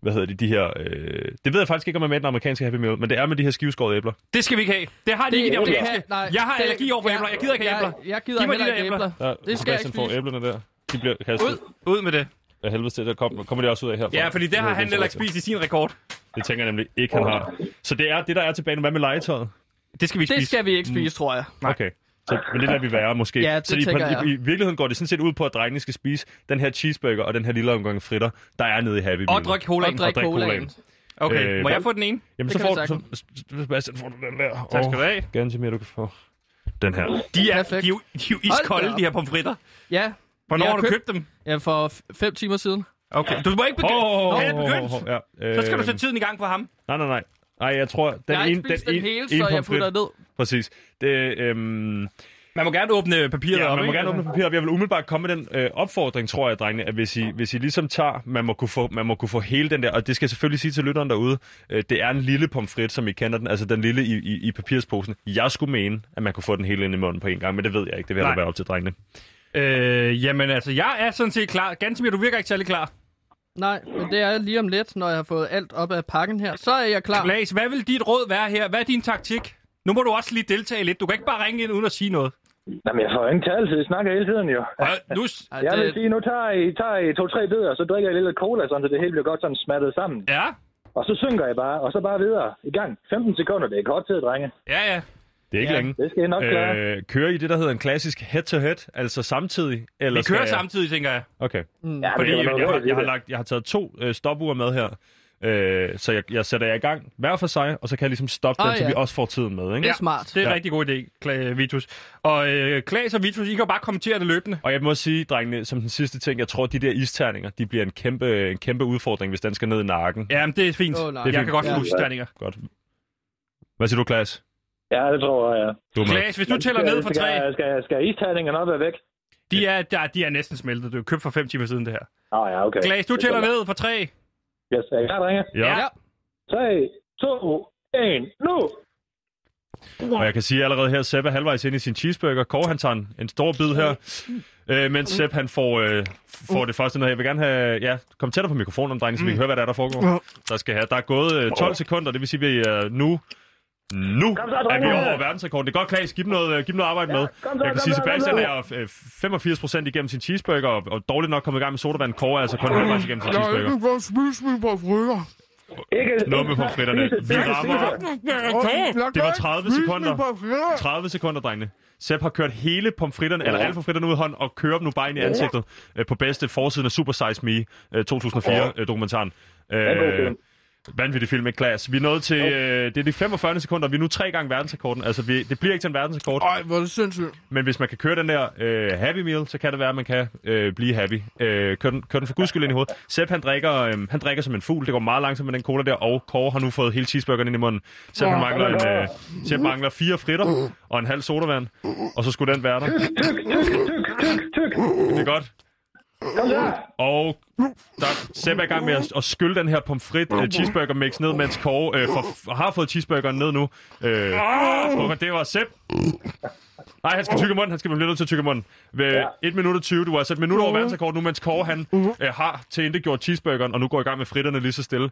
hvad hedder det, de her... Øh, det ved jeg faktisk ikke, om jeg er med den amerikanske Happy Meal, men det er med de her skiveskårede æbler. Det skal vi ikke have. Det har de ikke i det det amerikanske. kan- nej, Jeg har det- allergi over for æbler. Jeg gider ikke have æbler. Jeg, jeg gider Giv mig de ikke der æbler. Der, Det skal jeg ikke spise. æblerne der. De bliver kastet Ud, ud med det. af helvede til. Der kommer, kommer de også ud af herfra. Ja, fordi det har han heller ikke spist i sin rekord. Det tænker jeg nemlig ikke, han har. Så det er det, der er tilbage nu. Hvad med legetøjet? Det skal vi ikke Det spise. skal vi ikke spise, tror jeg. Nej. Okay. Så, men det lader vi være, måske. Ja, det så i, tænker i, jeg. i, virkeligheden går det sådan set ud på, at drengene skal spise den her cheeseburger og den her lille omgang fritter, der er nede i Happy Meal. Og drik cola. Og drik colaen. colaen. Okay, Øh, må jeg få den ene? Jamen, Det så får du... Så, Sebastian, får du den der. Tak skal du have. Ganske mere, du kan få den her. De er, Perfekt. de er, jo, de er jo iskolde, de her pomfritter. Ja. Hvornår Jeg har du købt- købt dem? Ja, for fem timer siden. Okay, du må ikke begynde. Åh, Han er begyndt. ja, Så skal du sætte tiden i gang på ham. Nej, nej, nej. Nej, jeg tror, den jeg har ikke spist den, en- hele, så jeg putter ned. Præcis. Det, øhm, Man må gerne åbne papiret ja, op, man må ikke? gerne åbne papiret. Jeg vil umiddelbart komme med den øh, opfordring, tror jeg, drengene, at hvis I, hvis I ligesom tager, man må, kunne få, man må kunne få hele den der, og det skal jeg selvfølgelig sige til lytteren derude, øh, det er en lille pomfrit, som I kender den, altså den lille i, i, i papirsposen. Jeg skulle mene, at man kunne få den hele ind i munden på en gang, men det ved jeg ikke. Det vil jeg være op til drengene. Øh, jamen altså, jeg er sådan set klar. Ganske du virker ikke særlig klar. Nej, men det er lige om lidt, når jeg har fået alt op af pakken her. Så er jeg klar. Klaas, hvad vil dit råd være her? Hvad er din taktik? Nu må du også lige deltage lidt. Du kan ikke bare ringe ind uden at sige noget. Jamen, jeg får jo ingen taletid. Jeg snakker hele tiden, jo. Og nu, Jeg vil sige, nu tager I, tager I to-tre bidder, så drikker jeg lidt cola, sådan, så det hele bliver godt sådan smattet sammen. ja, Og så synker jeg bare, og så bare videre. I gang. 15 sekunder, det er kort tid, drenge. ja, ja. Det er ikke Ja, længe. Det skal I nok klare. Øh, kører I det, der hedder en klassisk head-to-head, altså samtidig? Eller Vi kører jeg... samtidig, tænker jeg. Okay. mm, Ja, Fordi jeg, jeg, noget har, jeg, har, lagt, jeg har taget to øh, stopure med her, øh, så jeg, jeg sætter jer i gang hver for sig, og så kan jeg ligesom stoppe den, Ah, så ja. vi også får tiden med. Ikke? det er smart. Det er en Ja. rigtig god idé, Kla- Vitus. Og øh, Klaas og Vitus, I kan jo bare kommentere det løbende. Og jeg må sige, drengene, som den sidste ting, jeg tror, de der isterninger, de bliver en kæmpe, en kæmpe udfordring, hvis den skal ned i nakken. Jamen, det er fint. Nej. jeg Det er kan godt fint. få Ja. stjerninger. Godt. Hvad siger du, Klaas? Ja, det tror jeg, ja. Du. Klaas, hvis du tæller Skal- ned fra tre, Skal, skal, skal isterningerne op og væk? de er, der, de er næsten smeltet. Du er købt for fem timer siden, det her. Oh, ja, okay. Klaas, du Det tæller ned fra tre. Yes, er I klar, drenge? Ja. Ja. 3, 2, 1, nu! Og jeg kan sige allerede her, Sepp er halvvejs ind i sin cheeseburger. Kåre, han tager en, en stor bid her, øh, mens Sepp han får, øh, får det første ned. Jeg vil gerne have... Ja, kom tættere på mikrofonen, drenge, så vi kan høre, hvad der er, der foregår. Der skal have. Der er gået øh, 12 sekunder, det vil sige, at vi er nu... Nu Kom så, er vi over verdensrekorden. Det er godt, Klaas. Giv dem noget, øh, giv dem noget arbejde med. kom så, Jeg kan sige, Sebastian er øh, 85 procent igennem sin cheeseburger, og, og dårligt nok kommet i gang med sodavand. Kåre er altså kun halvvejs igennem sin cheeseburger. Ikke... Noget med pomfritterne. Spise, Vi spise, rammer... spise. Det var 30 sekunder. 30 sekunder, drengene. Sepp har kørt hele pomfritterne, eller alle pomfritterne ud i hånd, og kører dem nu bare ind i ansigtet øh, på bedste forsiden af Super Size Me øh, 2004-dokumentaren. en god Øh. Vanvittig film, ikke Klaas? Vi er nået til, øh, det er de 45 sekunder, vi er nu tre gange verdensrekorden. Altså, vi, det bliver ikke til en verdensrekord, Ej, hvor er det sindssygt. men hvis man kan køre den der øh, Happy Meal, så kan det være, at man kan øh, blive happy. Øh, kør, den, kør den for guds skyld ind i hovedet. Sepp, han drikker, øh, han drikker som en fugl. Det går meget langsomt med den cola der, og Kåre har nu fået hele cheeseburgeren ind i munden. Sepp, han mangler, en, øh, Sepp mangler fire fritter og en halv sodavand, og så skulle den være der. Tyk, tyk, tyk, tyk. Det er godt. Kom så! Og der Sepp er i gang med at, at skylle den her pomfrit uh, cheeseburger mix ned, mens Kåre uh, for, har fået cheeseburgeren ned nu. Uh, og det var Sepp. Nej, han skal tykke munden. Han skal blive nødt til at tykke munden. Ved Ja. 1 minut og 20. Du er altså et minut over verdensrekord nu, mens Kåre han uh, har til gjort cheeseburgeren, og nu går i gang med fritterne lige så stille.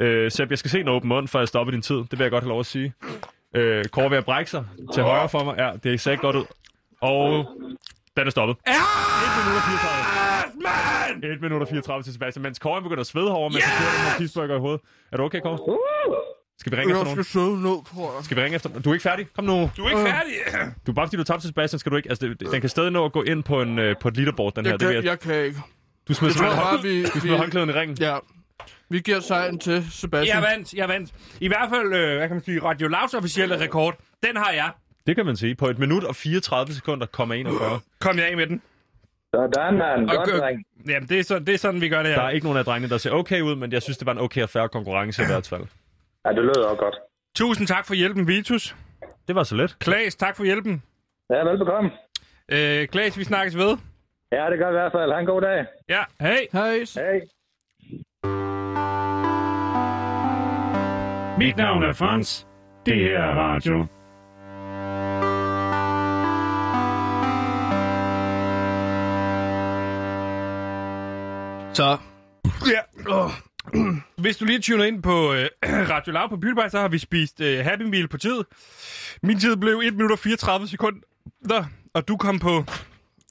Uh, Sepp, jeg skal se en åben mund, før jeg stopper din tid. Det vil jeg godt have lov at sige. Uh, Kåre er ved at brække sig til højre for mig. Ja, det ser ikke godt ud. Og den er stoppet. 1 minut og 34. 1 minut og 34 til Sebastian, mens Kåre begynder at svede herovre, mens han kører den her cheeseburger i hovedet. Er du okay, Kåre? Skal vi ringe efter nogen? sidde ned, tror jeg. Skal vi ringe efter Du er ikke færdig? Kom nu. Du er ikke færdig. Du, bare fordi du tabte til Sebastian, skal du ikke... Altså, det, den kan stadig nå at gå ind på, en, øh, på et leaderboard, den her. Jeg Det vil kan, jeg, jeg kan ikke. du smider Jeg simpelthen bare, hånd, vi... du smider håndklæden i ringen. Ja. Vi giver sejren til Sebastian. Jeg vandt, jeg vandt. I hvert fald, øh, hvad kan man sige, Radio Louds officielle rekord, den har jeg. Det kan man sige. På et minut og 34 sekunder, komma 41. Kom jeg af med den. Sådan, mand. Og Godt, gør- dreng. Jamen, det er, så, det er sådan, vi gør det her. Der er ikke nogen af drengene, der ser okay ud, men jeg synes, det var en okay og færre konkurrence i hvert fald. Ja, det lød også godt. Tusind tak for hjælpen, Vitus. Det var så let. Klaas, tak for hjælpen. Ja, velbekomme. Øh, Klaas, vi snakkes ved. Ja, det gør i hvert fald. Ha' en god dag. Ja, hej. Hej. Hej. Mit navn er Frans. Det her er radio. Så. Ja. Oh. Hvis du lige tuner ind på øh, Radio Loud på Pylberg, så har vi spist øh, Happy Meal på tid. Min tid blev 1 minut og 34 sekunder, og du kom på...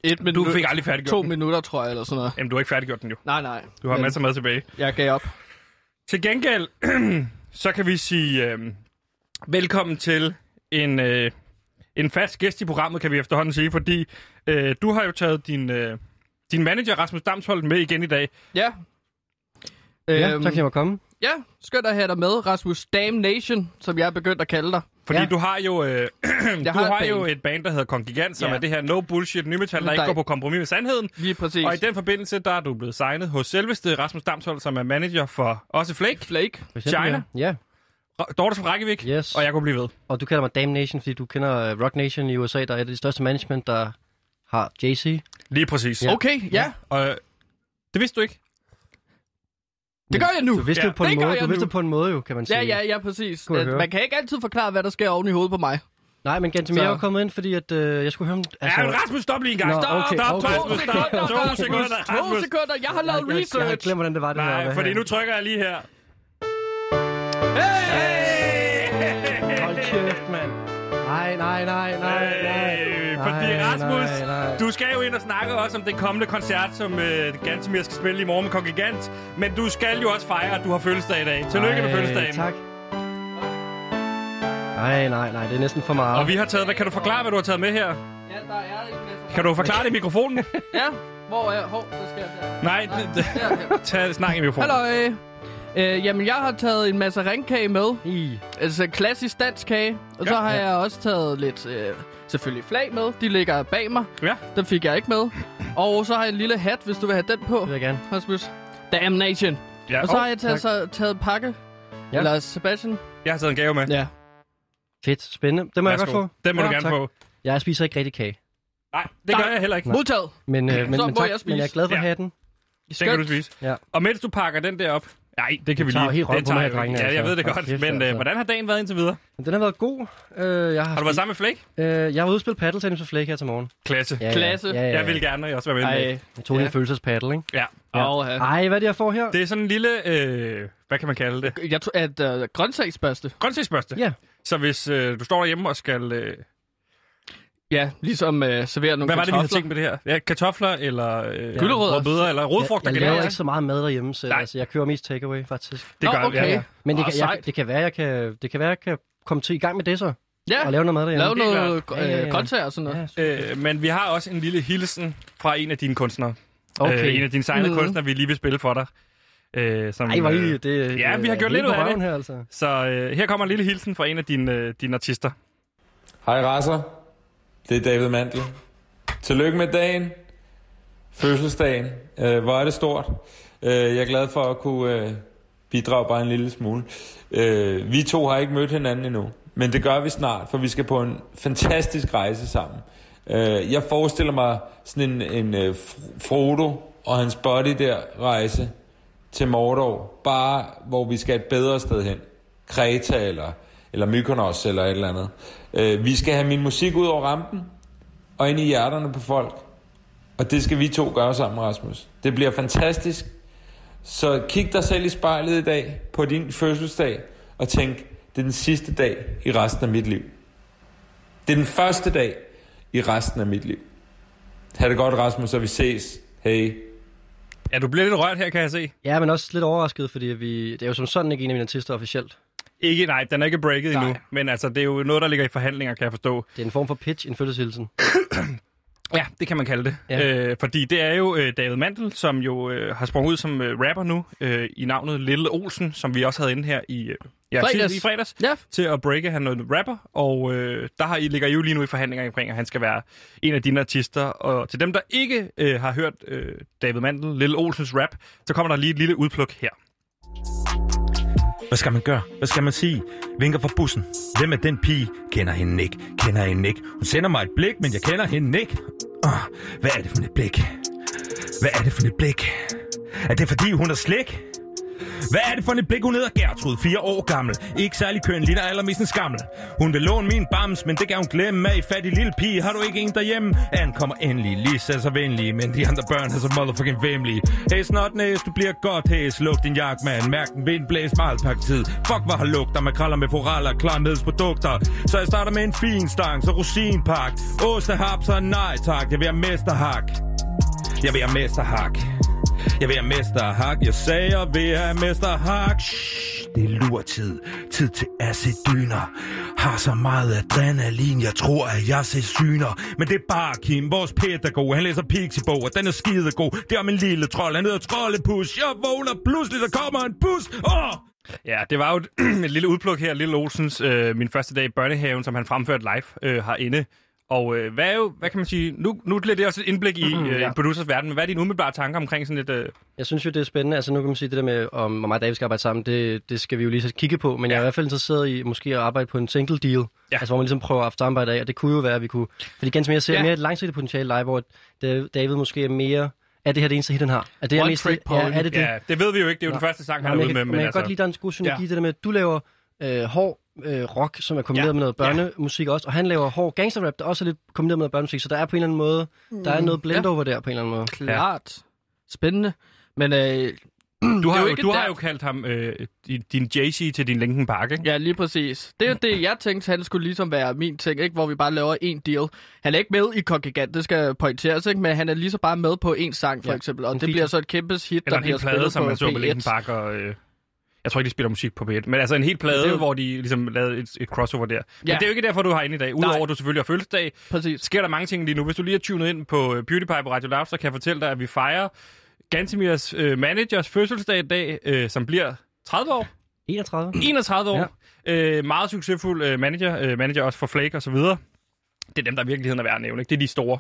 Et minut. Du fik aldrig færdiggjort To den. minutter, tror jeg, eller sådan noget. Jamen, du har ikke færdiggjort den jo. Nej, nej. Du har Men masser af mad tilbage. Jeg gav op. Til gengæld, så kan vi sige øh, velkommen til en, øh, en fast gæst i programmet, kan vi efterhånden sige, fordi øh, du har jo taget din, øh, din manager, Rasmus Damsholdt, med igen i dag. Ja. Ja, Øhm, tak for at komme. Ja, skønt at have dig med, Rasmus Damnation, som jeg er begyndt at kalde dig. Fordi Ja. du har jo, øh, du Jeg har, har et jo band. et band, der hedder Kongigant, som Ja. er det her no bullshit nymetal, der Der ikke går på kompromis med sandheden. Lige præcis. Og i den forbindelse, der er du blevet signet hos selveste Rasmus Damsholdt, som er manager for også Flake, Flake. China? Ja, Dortes fra Rækkevik, yes. og jeg kunne blive ved. Og du kalder mig Dame Nation, fordi du kender uh, Rock Nation i USA, der er et af de største management, der har JC. Lige præcis. Ja. Okay, ja. Og øh, det vidste du ikke. Det gør jeg nu. Du vidste Ja, det på en det måde, du vidste nu. på en måde jo, kan man sige. Ja, ja, ja, præcis. At høre. Man kan ikke altid forklare, hvad der sker oven i hovedet på mig. Nej, men Gantemir Så- er jo kommet ind, fordi at, øh, jeg skulle høre om... Altså, ja, men Rasmus, stop lige en gang. Nå, stop, okay, stop, okay. Rasmus, stop. To sekunder, To Rasmus. sekunder. Jeg har lavet jeg, jeg, jeg, jeg research. glemt, hvordan det var, det her. Nej, Hvad fordi her? nu trykker jeg lige her. Hold kæft, mand. Nej, nej, nej, nej, nej. Øh, Fordi Rasmus. Du skal jo ind og snakke også om den kommende koncert, som øh, Gantemir skal spille i morgen med Kongigant. Men du skal jo også fejre, at du har fødselsdag i dag. Tillykke med Ej, fødselsdagen. Tak. Nej, nej, nej, det er næsten for meget. Og vi har taget, hvad kan du forklare, hvad du har taget med her? Ja, der er en masse. Kan du forklare det i mikrofonen? Ja, hvor er... Hov, så skal jeg der. Nej, det, det, Der, tag snak i mikrofonen. Hallo, øh. Jamen, jeg har taget en masse ringkage med. I. Altså klassisk dansk kage. Og så Ja. har jeg også taget lidt, øh, selvfølgelig flag med. De ligger bag mig. Ja. Den fik jeg ikke med. Og så har jeg en lille hat, hvis du vil have den på, Det vil jeg gerne. Rasmus. Damnation. Ja, Og så har jeg taget, så, taget pakke. Ja. Eller Sebastian. jeg har taget en gave med. Ja. Fedt, spændende. Det må jeg Værsgo. godt få. Den må Ja, du gerne tak. få. Jeg spiser ikke rigtig kage. Nej, det gør Nej. jeg heller ikke. Modtaget. Men, øh, men, Så men, må tak, jeg men jeg er spise. glad for Ja. hatten. Den kan du spise. Ja. Og mens du pakker den der op... Nej, det kan vi lige... helt mig tager jeg drengene. Ja, jeg altså. ved det godt. kæft, Men øh, altså. hvordan har dagen været indtil videre? Den har været god. Øh, jeg har, Har du været sammen med Flake? Øh, jeg har ude og spille paddeltennis med Flake her til morgen. Klasse. Ja. Klasse. Ja, ja, ja. Jeg vil gerne også være med. Ej. Jeg tog Ja. en følelsespaddle, ikke? Ja. Ja. Og, ja. Ej, hvad er det, jeg får her? Det er sådan en lille... Øh, hvad kan man kalde det? Jeg tror, at øh, grøntsagsbørste. Grøntsagsbørste. Ja. Så hvis øh, du står derhjemme og skal... Øh, Ja, ligesom øh, servere nogle hvad var det, vi havde tænkt med det her? Ja, kartofler eller øh, Gulerødder. rødbeder eller rodfrugter jeg, jeg generelt? laver ikke så meget mad derhjemme selv. Nej. Altså, jeg kører mest takeaway, faktisk. Det Nå, gør okay. ja, ja. Men det, Åh, kan, jeg, sejt. det kan være, jeg kan, det kan være, jeg kan komme til i gang med det så. Ja, Og lave noget mad derhjemme. lave det noget klart. Ja, ja, øh, ja. grøntsager og sådan noget. Ja, Øh, men vi har også en lille hilsen fra en af dine kunstnere. Okay. Øh, en af dine signede kunstnere, vi lige vil spille for dig. Øh, som, Ej, hvor I, øh, det, Ja, vi har gjort lidt ud af det. Her, altså. Så øh, her kommer en lille hilsen fra en af dine, øh, dine artister. Hej Rasser, det er David Mandel. Tillykke med dagen, fødselsdagen. Øh, hvor er det stort. Øh, jeg er glad for at kunne øh, bidrage bare en lille smule. Øh, vi to har ikke mødt hinanden endnu, men det gør vi snart, for vi skal på en fantastisk rejse sammen. Øh, jeg forestiller mig sådan en, en øh, Frodo og hans body der rejse til Mordor, bare hvor vi skal et bedre sted hen. Kreta eller, eller Mykonos eller et eller andet. Øh, vi skal have min musik ud over rampen, og ind i hjerterne på folk. Og det skal vi to gøre sammen, Rasmus. Det bliver fantastisk. Så kig dig selv i spejlet i dag på din fødselsdag, og tænk, det er den sidste dag i resten af mit liv. Det er den første dag i resten af mit liv. Ha' det godt, Rasmus, og vi ses. Hej. Ja, du bliver lidt rørt her, kan jeg se. Ja, men også lidt overrasket, fordi vi, det er jo som sådan ikke en af mine artister officielt. Ikke, nej, den er ikke breaket endnu. Men altså, det er jo noget, der ligger i forhandlinger, kan jeg forstå. Det er en form for pitch, en fødselshilsen. Ja, det kan man kalde det. Ja. Øh, fordi det er jo øh, David Mandel, som jo øh, har sprunget ud som øh, rapper nu, øh, i navnet Lille Olsen, som vi også havde inde her i, øh, ja, Fredags. Til, i fredags, Ja. til at breake han noget rapper. Og øh, der har I, ligger I jo lige nu i forhandlinger omkring, at han skal være en af dine artister. Og til dem, der ikke øh, har hørt øh, David Mandel, Lille Olsens rap, så kommer der lige et lille udpluk her. Hvad skal man gøre? Hvad skal man sige? Vinker fra bussen. Hvem er den pige? Kender hende ikke. Kender hende ikke. Hun sender mig et blik, men jeg kender hende ikke. Oh, hvad er det for et blik? Hvad er det for et blik? Er det fordi hun er slik? Hvad er det for et blik? Hun hedder Gertrud, fire år gammel. Ikke særlig køn, ligner allermest en skammel. Hun vil låne min bams, men det kan hun glemme. Af fattig lille pige, har du ikke en derhjemme? Anne kommer endelig, lige så så venlig, men de andre børn er så motherfucking vemmelige. Hey snotnæs, du bliver godt hæs. Luk din jak, mand. Mærk den vind, blæs meget tid. Fuck, hvad har lugter med kraller med foraller, klarmedsprodukter. Så jeg starter med en fin stang, så rosinpak. Ostehap, så nej tak. Jeg vil have mesterhak. Jeg vil have mesterhak. Jeg vil have mesterhak. Jeg sagde, jeg vil have mesterhak. Shh, det er lurtid. Tid til acidyner. Har så meget adrenalin, jeg tror, at jeg ser syner. Men det er bare Kim, vores pædagog. Han læser Pixie-bog, og den er skidegod. Det er om en lille trold, han hedder Trollepus. Jeg vågner pludselig, der kommer en bus. Åh! Ja, det var jo et, et lille udpluk her, Lille Olsens, øh, min første dag i børnehaven, som han fremførte live øh, herinde. Og øh, hvad er jo, hvad kan man sige, nu, nu bliver det også et indblik i øh, Ja. en producers verden, men hvad er dine umiddelbare tanker omkring sådan et... Øh, Jeg synes jo, det er spændende. Altså nu kan man sige, det der med, om hvor meget David skal arbejde sammen, det, det skal vi jo lige så kigge på. Men jeg er i hvert fald interesseret i måske at arbejde på en single deal. Ja. Altså hvor man ligesom prøver at samarbejde af, og det kunne jo være, at vi kunne... Fordi ganske mere, jeg ser Ja. ja. mere et langsigtet potentiale live, hvor Da- David måske er mere... Er det her det eneste hit, han har? Er det One mest, trick ja, er det det? Ja, det ved vi jo ikke. Det er jo den første sang, han er men ude med. kan- Men jeg kan altså- godt lide, at der er en god synergi, Ja. ja. det der med, at du laver øh, hård øh, rock, som er kombineret Ja. ja. med noget børnemusik også, og han laver hård gangsterrap, der også er lidt kombineret med noget børnemusik, så der er på en eller anden måde, der er Mm. noget blend Ja. over der på en eller anden måde. Klart. Spændende. Men øh, Du har, jo, ikke du har der- jo kaldt ham øh, din- Jay-Z til din Linkin Park, ikke? Ja, lige præcis. Det er jo det, jeg tænkte, han skulle ligesom være min ting, ikke? hvor vi bare laver en deal. Han er ikke med i Kongigant, det skal pointeres, ikke? men han er lige så bare med på en sang, for Ja, eksempel. Og en det feature. bliver så et kæmpe hit, Eller der en bliver plade, spillet som på man så på Linkin P1. Park. Og, øh, jeg tror ikke, de spiller musik på P1. Men altså en hel plade, jo- hvor de ligesom lavede et, et crossover der. Men Ja. det er jo ikke derfor, du har inde i dag. Udover at du selvfølgelig har fødselsdag, Præcis. sker der mange ting lige nu. Hvis du lige har tunet ind på øh, Beauty Pie på Radio Loud, så kan jeg fortælle dig, at vi fejrer Gantemirs øh, managers fødselsdag i dag, øh, som bliver 30 år. 31. 31 år. Ja. Øh, meget succesfuld øh, manager, øh, manager også for Flake og så videre. Det er dem, der i virkeligheden er værd at nævne. Ikke? Det er de store.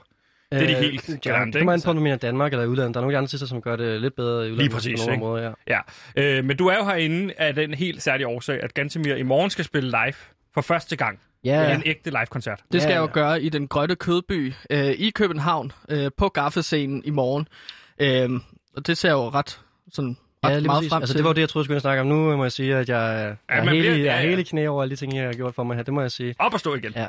Det er de helt ja, grande, det kommer an på, om du mener Danmark eller udlandet. Der er nogle andre artister, som gør det lidt bedre i udlandet. Lige præcis, på nogle ikke? områder, ja. Ja, øh, men du er jo herinde af den helt særlige årsag, at Gantemir i morgen skal spille live for første gang. Ja, ja. En ægte live-koncert. Det skal Ja, jeg jo ja. gøre i den grønne kødby øh, i København øh, på gaffescenen i morgen. Øh, og det ser jo ret, sådan, ret Ja, lige meget præcis. frem Altså, til. det var det, jeg troede, jeg skulle snakke om. Nu må jeg sige, at jeg, er- jeg er hele, bliver- jeg ja, er ja. hele knæ over alle de ting, jeg har gjort for mig her. Det må jeg sige. Op og stå igen. Ja.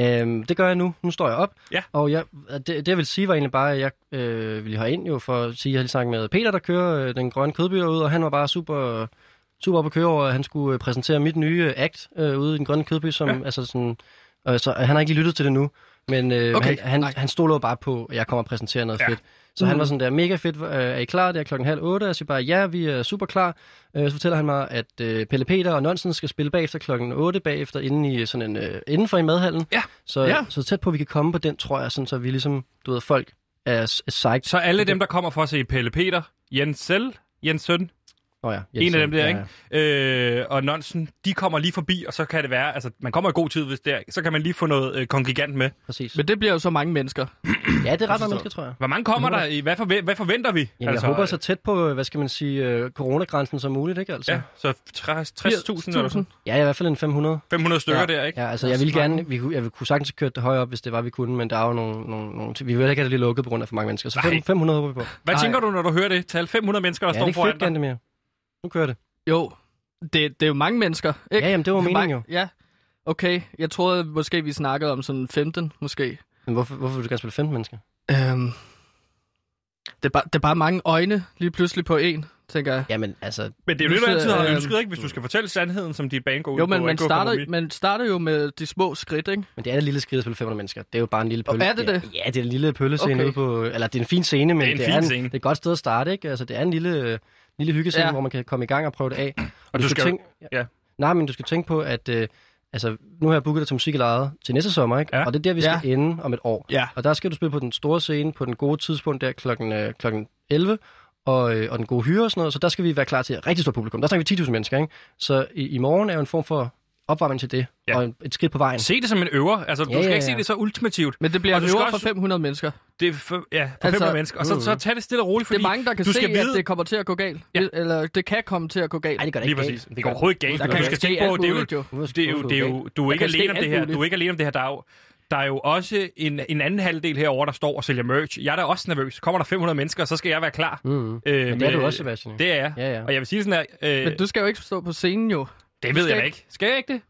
Øhm, det gør jeg nu. Nu står jeg op. Ja. Og jeg, det, det, jeg vil sige, var egentlig bare, at jeg øh, ville have ind jo for at sige, at jeg har lige snakket med Peter, der kører øh, den grønne kødby ud, og han var bare super, super op at køre over, at han skulle øh, præsentere mit nye øh, act øh, ude i den grønne kødby, som Ja. altså sådan, øh, så han har ikke lige lyttet til det nu, men øh, Okay, han, han, nej. han stoler bare på, at jeg kommer og præsenterer noget Ja. fedt. Så han var sådan der, mega fedt, øh, er I klar? Det er klokken halv otte. Jeg siger bare, ja, vi er super klar. Øh, så fortæller han mig, at øh, Pelle Peter og Nonsen skal spille bagefter klokken 8 bagefter inde i sådan en, øh, inden for i madhallen. Ja. Så, Ja. så tæt på, at vi kan komme på den, tror jeg, sådan, så vi ligesom, du ved, folk er, er psyched. Så alle dem, der kommer for at se Pelle Peter, Jens Selv, Jens Søn, Nå ja, en af dem der, ja, ikke? Øh, og Nonsen, de kommer lige forbi, og så kan det være, altså man kommer i god tid, hvis det er, så kan man lige få noget øh, kongregant med. Præcis. Men det bliver jo så mange mennesker. Ja, det er ret mange mennesker, tror jeg. Hvor mange kommer der i? Hvad, forve- hvad forventer vi? Jamen, altså, jeg håber så tæt på, øh, hvad skal man sige, øh, coronagrænsen som muligt, ikke altså? Ja, så 60 60.000 eller sådan. Ja, i hvert fald en 500. 500 stykker ja. der, ikke? Ja, altså jeg ville gerne, vi, kunne- jeg ville kunne sagtens have kørt det højere op, hvis det var, vi kunne, men der er jo nogle, nogle, nogle vi vil ikke have det lige lukket på grund af for mange mennesker. Så Nej. fem- 500 håber vi på. Hvad tænker du, når du hører det tal? 500 mennesker, der Ja, det står er foran dig? Nu kører det. Jo, det, det er jo mange mennesker, ikke? Ja, jamen, det var meningen Mange- jo. Ja, okay. Jeg troede måske, vi snakkede om sådan 15, måske. Men hvorfor, hvorfor vil du gerne spille 15 mennesker? Øhm, det, er bare, det er bare mange øjne lige pludselig på en, tænker jeg. Jamen, altså... Men det er jo det, du altid har øhm, ønsket, ikke? Hvis du skal fortælle sandheden, som dit bane går ud Jo, på. men man starter, man starter jo med de små skridt, ikke? Men det er et lille skridt at spille 500 mennesker. Det er jo bare en lille Og pølle. er det det? Ja, det er en lille pøllescene Okay. ude på... Eller det er en fin scene, men Det er en det, er, en, scene. det er et godt sted at starte, ikke? Altså, det er en lille, lille hyggescene, Ja. hvor man kan komme i gang og prøve det af. Og du skal- tænke, ja. Nej, men du skal tænke på, at... Øh, altså, nu har jeg booket dig til musik til næste sommer, ikke? Ja. Og det er der, vi skal Ja. ende om et år. Ja. Og der skal du spille på den store scene, på den gode tidspunkt der klokken, øh, klokken 11, og, øh, og den gode hyre og sådan noget. Så der skal vi være klar til et rigtig stort publikum. Der snakker vi 10.000 mennesker, ikke? Så i, i morgen er jo en form for opvarmning til det, Ja. ja. og et skridt på vejen. Se det som en øver. Altså, du Ja, skal ja, ikke se ja. det så ultimativt. Men det bliver Og en du øver for også- 500 mennesker. Det er for, ja, for Altså, 500 mennesker. Og så, så tag det stille og roligt, Det fordi er mange, der kan du se, vide, at det kommer til at gå galt. Ja. Eller det kan komme til at gå galt. Nej, det gør det Lige ikke præcis. galt. Det går overhovedet ikke galt. Der Du skal tænke på, det er jo, det er jo, det er du jo, du er ikke alene om det her. Du er ikke alene om det her. Der er jo, der er jo også en, en anden halvdel herover der står og sælger merch. Jeg er da også nervøs. Kommer der 500 mennesker, så skal jeg være klar. Mm. Øh, Men det er du også, Sebastian. Det er jeg. Ja, ja. Og jeg vil sige sådan her... Øh, Men du skal jo ikke stå på scenen, jo. Det ved jeg da ikke-. Skal jeg ikke det?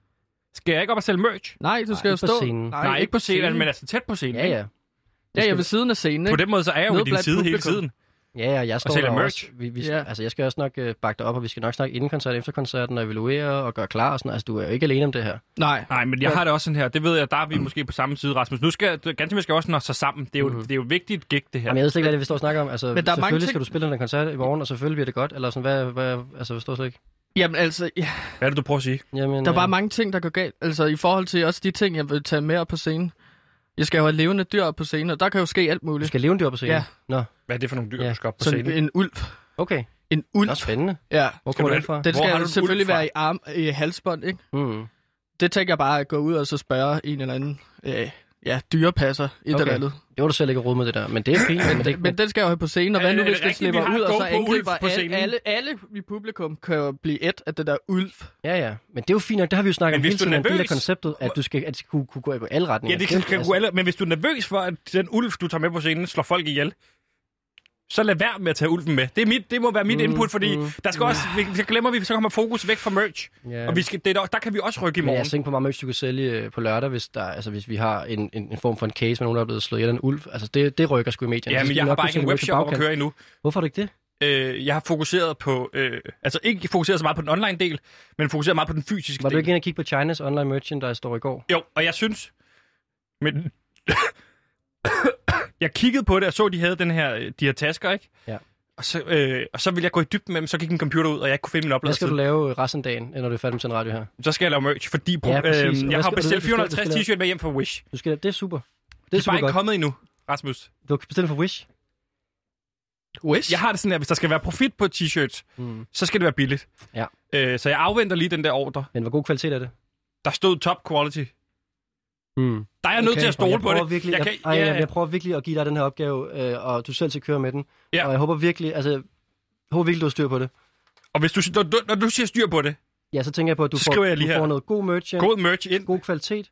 Skal jeg ikke op og sælge merch? Nej, du skal jo ikke på stå... scenen. Nej, Nej ikke på scenen, men altså tæt på scenen. Ja, ikke? ja. Ja, jeg er ved siden af scenen, På ikke? den måde, så er jeg jo ved din side hele tiden. Ja, ja, jeg står sælger der merch. også. Vi, vi, Ja. Altså, jeg skal også nok øh, bakke dig op, og vi skal nok snakke inden koncerten, efter koncerten, og evaluere og gøre klar og sådan. Altså, du er jo ikke alene om det her. Nej. Nej, men jeg har det også sådan her. Det ved jeg, der er vi måske på samme side, Rasmus. Nu skal ganske skal også nå sig sammen. Det er jo, Mhm. det er jo vigtigt gig, det her. Jamen, jeg ved slet ikke, hvad det vi står og snakker om. Altså, Men der er mange selvfølgelig ting- skal du spille den koncert i morgen, og selvfølgelig bliver det godt. Eller sådan, hvad, hvad, altså, jeg forstår slet ikke. Jamen altså, ja, Hvad er det, du prøver at sige? Jamen, der er bare øh, mange ting, der går galt. Altså i forhold til også de ting, jeg vil tage med op på scenen. Jeg skal jo have levende dyr op på scenen, og der kan jo ske alt Du muligt. skal leve en dyr på scenen. Ja. Nå, Hvad er det for nogle dyr, Ja. du skal op på Sådan scenen? en ulv. okay. En Det ulv. er spændende. Ja. Hvor Skal kommer du den fra? Den Hvor har du skal en selvfølgelig være i, arm, i halsbånd, ikke? Mm. Det tænker jeg bare at gå ud og så spørge en eller anden øh, ja, dyrepasser, et Okay. eller andet. Det var du selv ikke råd med det der, men det er fint. men det, Men den skal jo have på scenen, og hvad nu hvis det det rigtigt, slipper ud, og så angriber på alle, scenen? alle, alle i publikum kan jo blive et af det der ulv. ja, ja. Men det er jo fint nok. Det har vi jo snakket Men om hvis hele du er tiden. En del af nervøs- konceptet, at du skal, at det skal kunne, kunne gå i alle retninger. Ja, det kan, er- kan gå alle, men hvis du er nervøs for, at den ulv, du tager med på scenen, slår folk ihjel, så lad være med at tage ulven med. Det, er mit, det må være mit Mm, input, fordi mm. der skal også, vi, så glemmer vi, så kommer fokus væk fra merch. Ja. Og vi skal, det, er der, der kan vi også rykke i Men morgen. jeg tænker på, hvor meget merch du kan sælge øh, på lørdag, hvis, der, altså, hvis vi har en, en, en form for en case med nogen, der er blevet slået ihjel af en ulv. Altså, det, det rykker sgu i medierne. Ja, men jeg har bare ikke en webshop at køre endnu. Hvorfor har du ikke det? Øh, jeg har fokuseret på, øh, altså ikke fokuseret så meget på den online del, men fokuseret meget på den fysiske Var du del. ikke inde og kigge på Chinas online merchandise store i går? Jo, og jeg synes, men jeg kiggede på det og så, at de havde den her, øh, de her tasker, ikke? Ja. Og så, øh, og så ville jeg gå i dybden med dem, så gik min computer ud, og jeg ikke kunne finde min Hvad oplader. skal du lave øh, resten af dagen, når du er færdig med sådan radio her? Så skal jeg lave merch, fordi Ja, øh, hvad jeg har bestilt du skal- du 450 skal t-shirt med hjem fra Wish. Du skal, det er super. Det Det er, er super bare ikke godt. kommet endnu, Rasmus. Du har bestilt for Wish. Wish? Jeg har det sådan, at hvis der skal være profit på t-shirts, Mm. så skal det være billigt. Ja. Øh, så jeg afventer lige den der ordre. Men hvor god kvalitet er det? Der stod top quality. Mm. Der er jeg nødt til at stole på det. Virkelig, Jeg jeg, kan- ej, ja, jeg, ja. jeg prøver virkelig at give dig den her opgave, øh, og du selv skal køre med den. Ja. Og jeg håber virkelig, altså, jeg håber virkelig, du har styr på det. Og hvis du, når, du, når du siger styr på det, Ja, så tænker jeg på, at du, får, jeg lige du her. får noget god merch, ind, god merch ind. god kvalitet.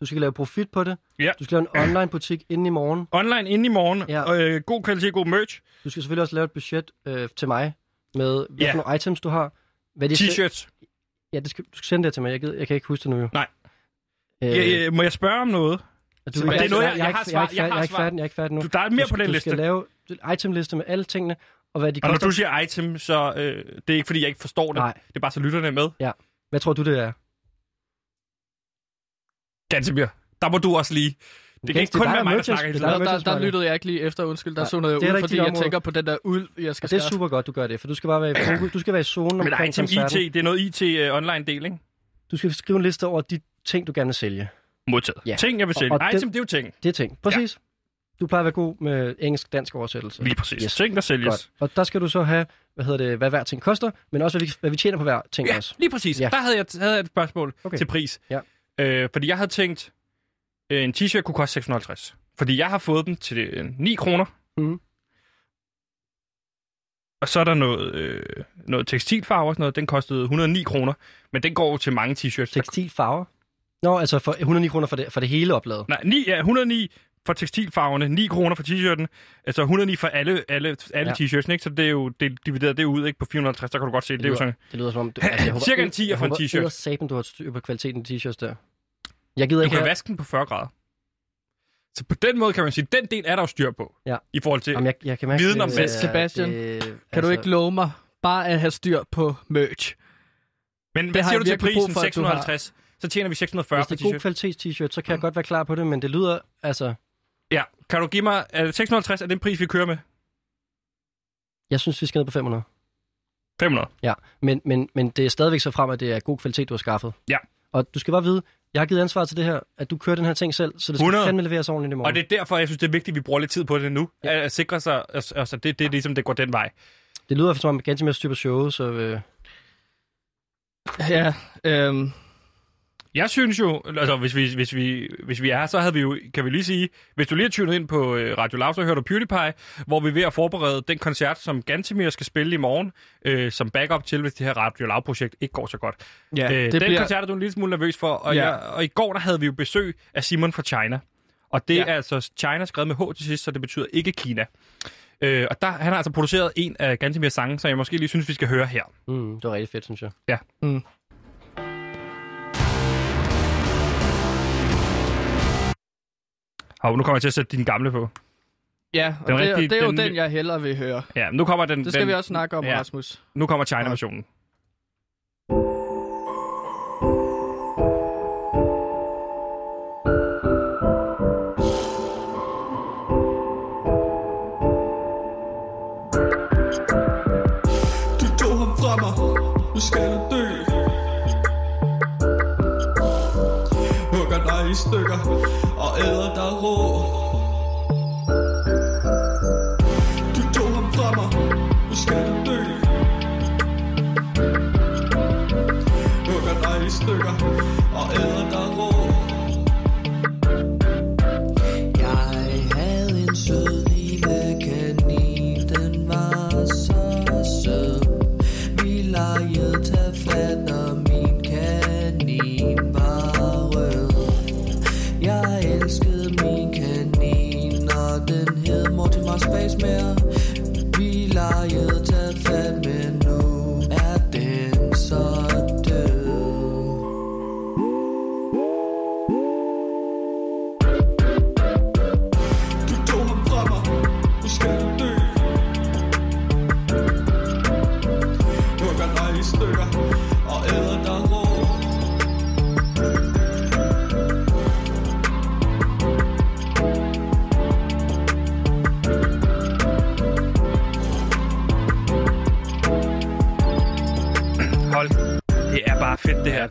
Du skal lave profit på det. Ja. Du skal lave en online butik inden i morgen. Online inden i morgen. Ja. Og, øh, god kvalitet, god merch. Du skal selvfølgelig også lave et budget øh, til mig med, hvad Ja. nogle items du har. Hvad de T-shirts. Ja, det skal, du skal sende det til mig. Jeg, gider, jeg kan ikke huske det nu jo. Nej. Øh, Ja, øh, må jeg spørge om noget? du, det er noget, jeg- jeg er har ikke- svar- jeg er ikke jeg færdig- har jeg er ikke færdig, jeg er ikke færdig nu. Du, der er mere du, på den du liste. skal lave itemliste med alle tingene, og hvad de Og når du siger item, så øh, det er ikke, fordi jeg ikke forstår det. Nej. Det er bare, så lytterne er med. Hvad tror du, det er? Gantemir, der må du også lige... Det kan ikke det er kun være mig, der snakker er Der, der, der lyttede jeg ikke lige efter, undskyld. Der Nej, så noget ud, ikke fordi dit jeg tænker på den der ulv, jeg skal Og det er super godt, du gør det, for du skal bare være i fokus. Du skal være i zonen Men omkring item koncerten. IT, det er noget IT online del, ikke? Du skal skrive en liste over de ting, du gerne vil sælge. Modtaget. Ja. Ting, jeg vil sælge. Og- og item, den- det er jo ting. Det er ting. Præcis. Du plejer at være god med engelsk-dansk oversættelse. Lige præcis. Yes. Ting, der sælges. Godt. Og der skal du så have, hvad hedder det, hvad hver ting koster, men også hvad vi, hvad vi tjener på hver ting Ja, også. lige præcis. Ja. Der havde jeg, havde jeg et spørgsmål okay. Til pris. Ja. Øh, fordi jeg havde tænkt, øh, en t-shirt kunne koste 650. Fordi jeg har fået den til øh, 9 kroner. Mhm. Og så er der noget, øh, noget tekstilfarve og sådan noget. Den kostede 109 kroner. Men den går jo til mange t-shirts. Tekstilfarver? Nå, altså for 109 kroner for det, for det hele opladet. Nej, 9, ja, 109 for tekstilfarverne, 9 kroner for t-shirten, altså 109 for alle, alle, alle Ja. t-shirts, ikke? Så det er jo det, divideret det ud ikke på 450, der kan du godt se, det, det er jo sådan... Det lyder som om... Du, altså, jeg håber, Cirka en 10'er for en t-shirt. Jeg håber saben, du har styr på kvaliteten af t-shirts der. Jeg gider Du ikke kan have- vaske den på 40 grader. Så på den måde kan man sige, den del er der jo styr på. Ja. I forhold til Jamen, jeg, jeg kan mærke, viden om det, vask. Sebastian, det- Kan altså- du ikke love mig bare at have styr på merch? Men hvad har siger du til prisen? for, at du har. 650. Så tjener vi 640 Hvis det er god kvalitets t-shirt, så kan jeg godt være klar på det, men det lyder, altså... Ja, kan du give mig... Er det 650 er den pris, vi kører med? Jeg synes, vi skal ned på 500. 500. Ja, men, men, men det er stadigvæk så frem, at det er god kvalitet, du har skaffet. Ja. Og du skal bare vide, jeg har givet ansvar til det her, at du kører den her ting selv, så det skal 100. fandme leveres ordentligt i morgen. Og det er derfor, jeg synes, det er vigtigt, at vi bruger lidt tid på det nu. Ja. At sikre sig, altså, altså det, det er ligesom, det går den vej. Det lyder som om ganske mere styr på showet, så... Øh... Ja, øhm... Jeg synes jo, altså hvis vi, hvis vi, hvis vi er så havde vi jo, kan vi lige sige, hvis du lige har tunet ind på øh, Radio Loud, så hører du PewDiePie, hvor vi er ved at forberede den koncert, som Gantemir skal spille i morgen, øh, som backup til, hvis det her Radio Loud-projekt ikke går så godt. Ja, øh, det den bliver- koncert er du en lille smule nervøs for, og, Ja. jeg, og i går der havde vi jo besøg af Simon fra China. Og det ja. er altså China skrevet med H til sidst, så det betyder ikke Kina. Øh, og der, han har altså produceret en af Gantemirs sange, som jeg måske lige synes, vi skal høre her. Mm, det var rigtig fedt, synes jeg. Ja. Mm. Og nu kommer jeg til at sætte din gamle på. Ja, og Den det, rigtige- det er jo den- den, jeg hellere vil høre. Ja, nu kommer den... Det skal den, vi også snakke om, Rasmus. Nu kommer China-versionen. Du tog ham fra mig, nu skal dø Hugger dig i stykker og æder dig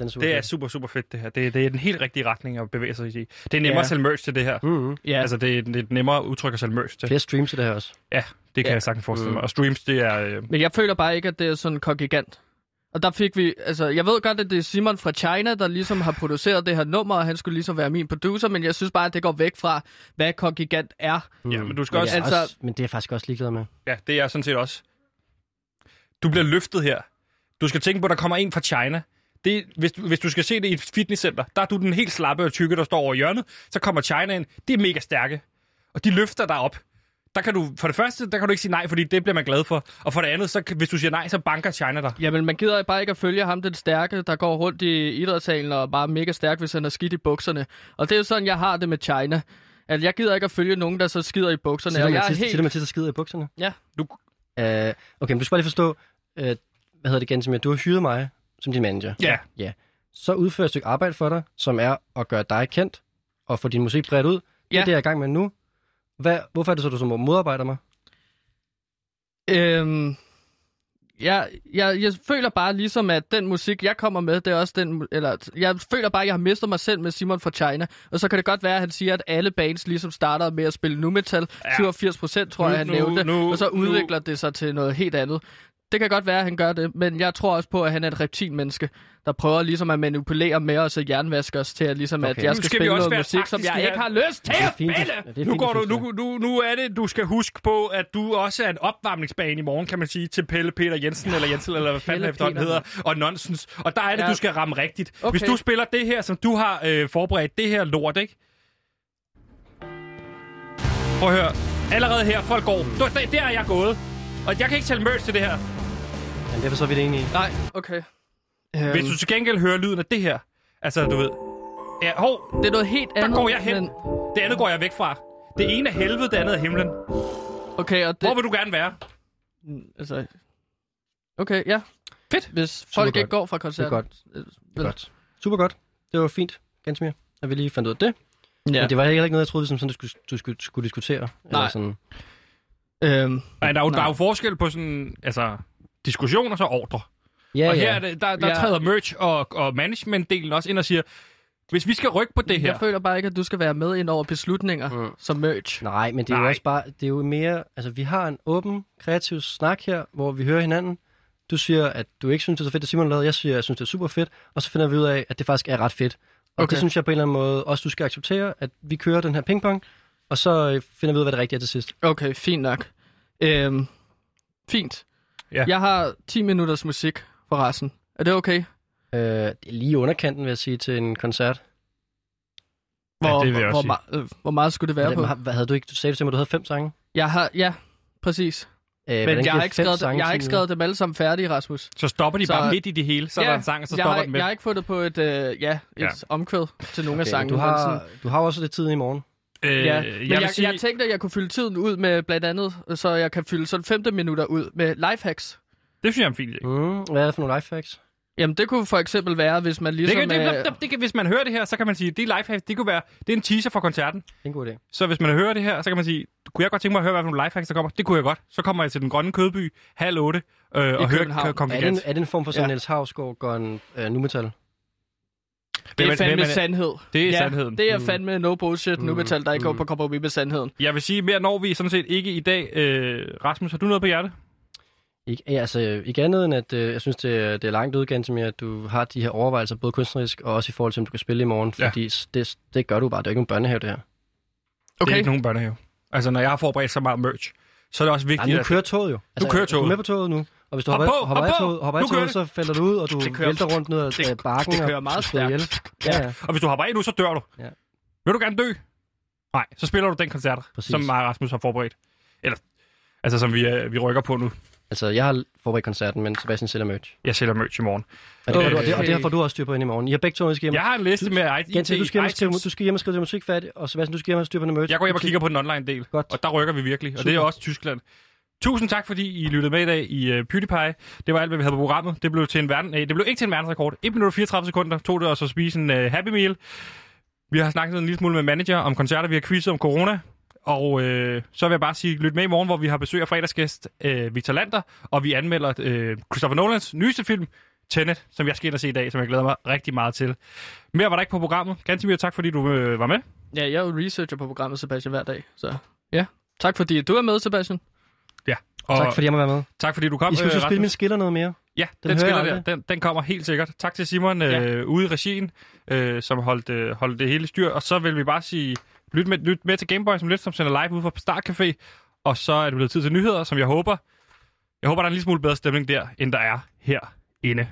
er super det er super, super fedt, det her. Det, det er den helt rigtige retning at bevæge sig i. Det er nemmere Ja. at sælge merch til det her. Mm-hmm. Ja. Altså, det er, det er et nemmere udtryk at sælge merch til. Flere streams til det her også. Ja, det kan Ja. jeg sagtens forestille Mm. mig. Og streams, det er... Øh, Men jeg føler bare ikke, at det er sådan kongigant. Og der fik vi, altså jeg ved godt, at det er Simon fra China, der ligesom har produceret det her nummer, og han skulle ligesom være min producer, men jeg synes bare, at det går væk fra, hvad kongigant er. ja, men du skal Men, også... altså- også, men det er jeg faktisk også ligeglad med. Ja, det er jeg sådan set også. Du bliver løftet her. Du skal tænke på, at der kommer en fra China. Det, hvis, du, hvis du skal se det i et fitnesscenter, der er du den helt slappe og tykke, der står over hjørnet. Så kommer China ind. Det er mega stærke. Og de løfter dig op. Der kan du, for det første, der kan du ikke sige nej, fordi det bliver man glad for. Og for det andet, så, hvis du siger nej, så banker China dig. Jamen, man gider bare ikke at følge ham, den stærke, der går rundt i idrætssalen og er bare mega stærk, hvis han er skidt i bukserne. Og det er jo sådan, jeg har det med China. At jeg gider ikke at følge nogen, der så skider i bukserne. Siger Og du, jeg er Mathis, helt... siger du, Mathis, der skider i bukserne? Ja. Du, Uh, okay, men du skal bare lige forstå, uh, hvad hedder det, Gansimir? Du har hyret mig som din manager. Ja. Ja. Så udfører et stykke arbejde for dig, som er at gøre dig kendt og få din musik bredt ud. Det Ja. er det, jeg er i gang med nu. Hvad, hvorfor er det så, du så modarbejder mig? Øhm, jeg, jeg, jeg føler bare ligesom, at den musik, jeg kommer med, det er også den... Eller, jeg føler bare, at jeg har mistet mig selv med Simon fra China. Og så kan det godt være, at han siger, at alle bands ligesom starter med at spille nu metal. Ja. 87 procent, tror Nu- jeg, han nu- nævnte. nu- og så nu- udvikler det sig til noget helt andet. Det kan godt være, at han gør det, men jeg tror også på, at han er et reptilmenneske, der prøver ligesom at manipulere med os og jernvaske os til, at, ligesom, at Okay. jeg Nu skal, skal spille noget musik, som jeg ikke har lyst til at spille. nu, går du, nu, nu, nu er det, du skal huske på, at du også er en opvarmningsbane i morgen, kan man sige, til Pelle Peter Jensen, eller Jensen, eller hvad fanden efterhånden hedder, og nonsens. Og der er det, Ja. du skal ramme rigtigt. Okay. Hvis du spiller det her, som du har øh, forberedt, det her lort, ikke? Prøv at høre. Allerede her, folk går. Der, der, der er jeg gået. Og jeg kan ikke sælge merch til det her. Men derfor så er vi det enige. Nej, okay. Øhm, Hvis du til gengæld hører lyden af det her, altså du ved... Ja, hov, det er noget helt der andet. går jeg hen. Men... Det andet går jeg væk fra. Det ene er helvede, det andet er himlen. Okay, og det... Hvor vil du gerne være? Altså... Okay, ja. Fedt. Hvis folk Super ikke godt. går fra Det er koncerten. godt. øh, Det er godt. Super godt. Det var fint, ganske mere, at vi lige fandt ud af det. Ja. Men det var heller ikke noget, jeg troede, som sådan, du skulle, du skulle, skulle diskutere. Eller Nej. sådan. Øhm, Nej, der er, jo, der er jo forskel på sådan, altså, diskussion og så ordre. Ja, og ja. her er det, der, der Ja. træder merch og, og management-delen også ind og siger, hvis vi skal rykke på det her, Jeg føler bare ikke, at du skal være med ind over beslutninger Mm. som merch. Nej, men det er jo Nej. også bare, det er jo mere, altså vi har en åben, kreativ snak her, hvor vi hører hinanden. Du siger, at du ikke synes, det er så fedt, at Simon lavede. Jeg siger, at jeg synes, det er super fedt. Og så finder vi ud af, at det faktisk er ret fedt. Og Okay. det synes jeg på en eller anden måde også, du skal acceptere, at vi kører den her pingpong. Og så øh, finder vi ud af, hvad det rigtige er til sidst. Okay, fint nok. Øhm, fint. Ja. Jeg har 10 minutters musik for resten. Er det okay? Øh, det er lige underkanten, vil jeg sige, til en koncert. Hvor, det vil jeg hvor, også hvor, øh, hvor meget skulle det være på? Hvad, havde du ikke? Du sagde til mig, at du havde fem sange? Jeg har, ja, præcis. Øh, Men jeg har, ikke skrevet, jeg har ikke skrevet dem alle sammen færdige, Rasmus. så stopper de Så- bare midt i det hele. Så er der en sang, og så jeg stopper har, den med. Jeg har ikke fundet på et, øh, ja, et Ja. ja. omkvæd til nogle af Okay, sangene. du, har, sådan- du har også lidt tid i morgen. Øh, Ja, jeg, men jeg, jeg, sige, jeg tænkte, at jeg kunne fylde tiden ud med blandt andet, så jeg kan fylde sådan 15 minutter ud med lifehacks. det synes jeg er en fin idé. Mm, hvad er det for nogle lifehacks? Jamen, det kunne for eksempel være, hvis man Det ligesom... kan, det, øh, det, det, kan, hvis man hører det her, så kan man sige, det er lifehacks, det kunne være, det er en teaser for koncerten. Det er en god idé. Så hvis man hører det her, så kan man sige, kunne jeg godt tænke mig at høre, hvad for nogle lifehacks der kommer? Det kunne jeg godt. Så kommer jeg til den grønne kødby, halv otte, øh, og hører København. Er det, en, er det en form for sådan Ja. Niels Havsgaard går en uh, nu metal? Det er er- fandme sandhed. Det er ja, sandheden. det er Mm. fandme no bullshit, nu Mm. metal, der ikke går Mm. på kompromis med sandheden. Jeg vil sige, mere når vi sådan set ikke i dag. Øh, Rasmus, har du noget på hjerte? Ikke, ja, altså, ikke andet end, at øh, jeg synes, det er, det er langt ud, Gantemir, at du har de her overvejelser, både kunstnerisk og også i forhold til, om du kan spille i morgen. Ja. Fordi det, det gør du bare. Det er ikke nogen børnehave, det her. Det er Okay. ikke nogen børnehave. Altså, når jeg har forberedt så meget merch, så er det også vigtigt, Nej, nu kører toget jo. Altså, kører Du toget. er med på toget nu. Og hvis du Hop hopper, på, hopper, hop af toget, hopper af toget, så falder du ud, og du Det kører- vælter rundt ned ad det- bakken. det kører meget ihjel. Ja, ja. Og hvis du hopper af nu, så dør du. Ja. Vil du gerne dø? Nej, så spiller du den koncert, Præcis. som mig Rasmus har forberedt. Eller, altså som vi, øh, vi rykker på nu. Altså, jeg har forberedt koncerten, men Sebastian sælger merch. Jeg sælger merch i morgen. Og det, Øh, og, det, og det har får du også styr på ind i morgen. I har begge to, skal hjem. Jeg har en liste med IT, Ganske, du, skal hjem skrive, du skal hjem og skrive det musik færdigt, og Sebastian, du skal hjem og styr på noget merch. Jeg går hjem og kigger på den online del, Godt. og der rykker vi virkelig. Og det er Super. også Tyskland. Tusind tak, fordi I lyttede med i dag i uh, PewDiePie. Det var alt, hvad vi havde på programmet. Det blev, til en verden, øh, det blev ikke til en verdensrekord. 1 minut og 34 sekunder tog det os at spise en uh, Happy Meal. Vi har snakket en lille smule med manager om koncerter. Vi har quizet om corona. Og øh, så vil jeg bare sige, lyt med i morgen, hvor vi har besøg af fredagsgæst øh, Victor Lander, og vi anmelder øh, Christopher Nolans nyeste film, Tenet, som jeg skal ind og se i dag, som jeg glæder mig rigtig meget til. Mere var der ikke på programmet. Ganske tak, fordi du øh, var med. Ja, jeg er jo researcher på programmet, Sebastian, hver dag. Så ja, tak fordi du er med, Sebastian. Ja. Og Tak fordi jeg må være med. tak fordi du kom, I så øh, spille min skiller noget mere. Ja, den, Den skiller der. Den, den kommer helt sikkert. Tak til Simon øh, Ja. ude i regien, øh, som holdt, øh, holdt det hele styr. Og så vil vi bare sige, lyt med, lyt med til Gameboy, som lidt som sender live ude fra Start Café. Og så er det blevet tid til nyheder, som jeg håber. Jeg håber, der er en lille smule bedre stemning der, end der er herinde.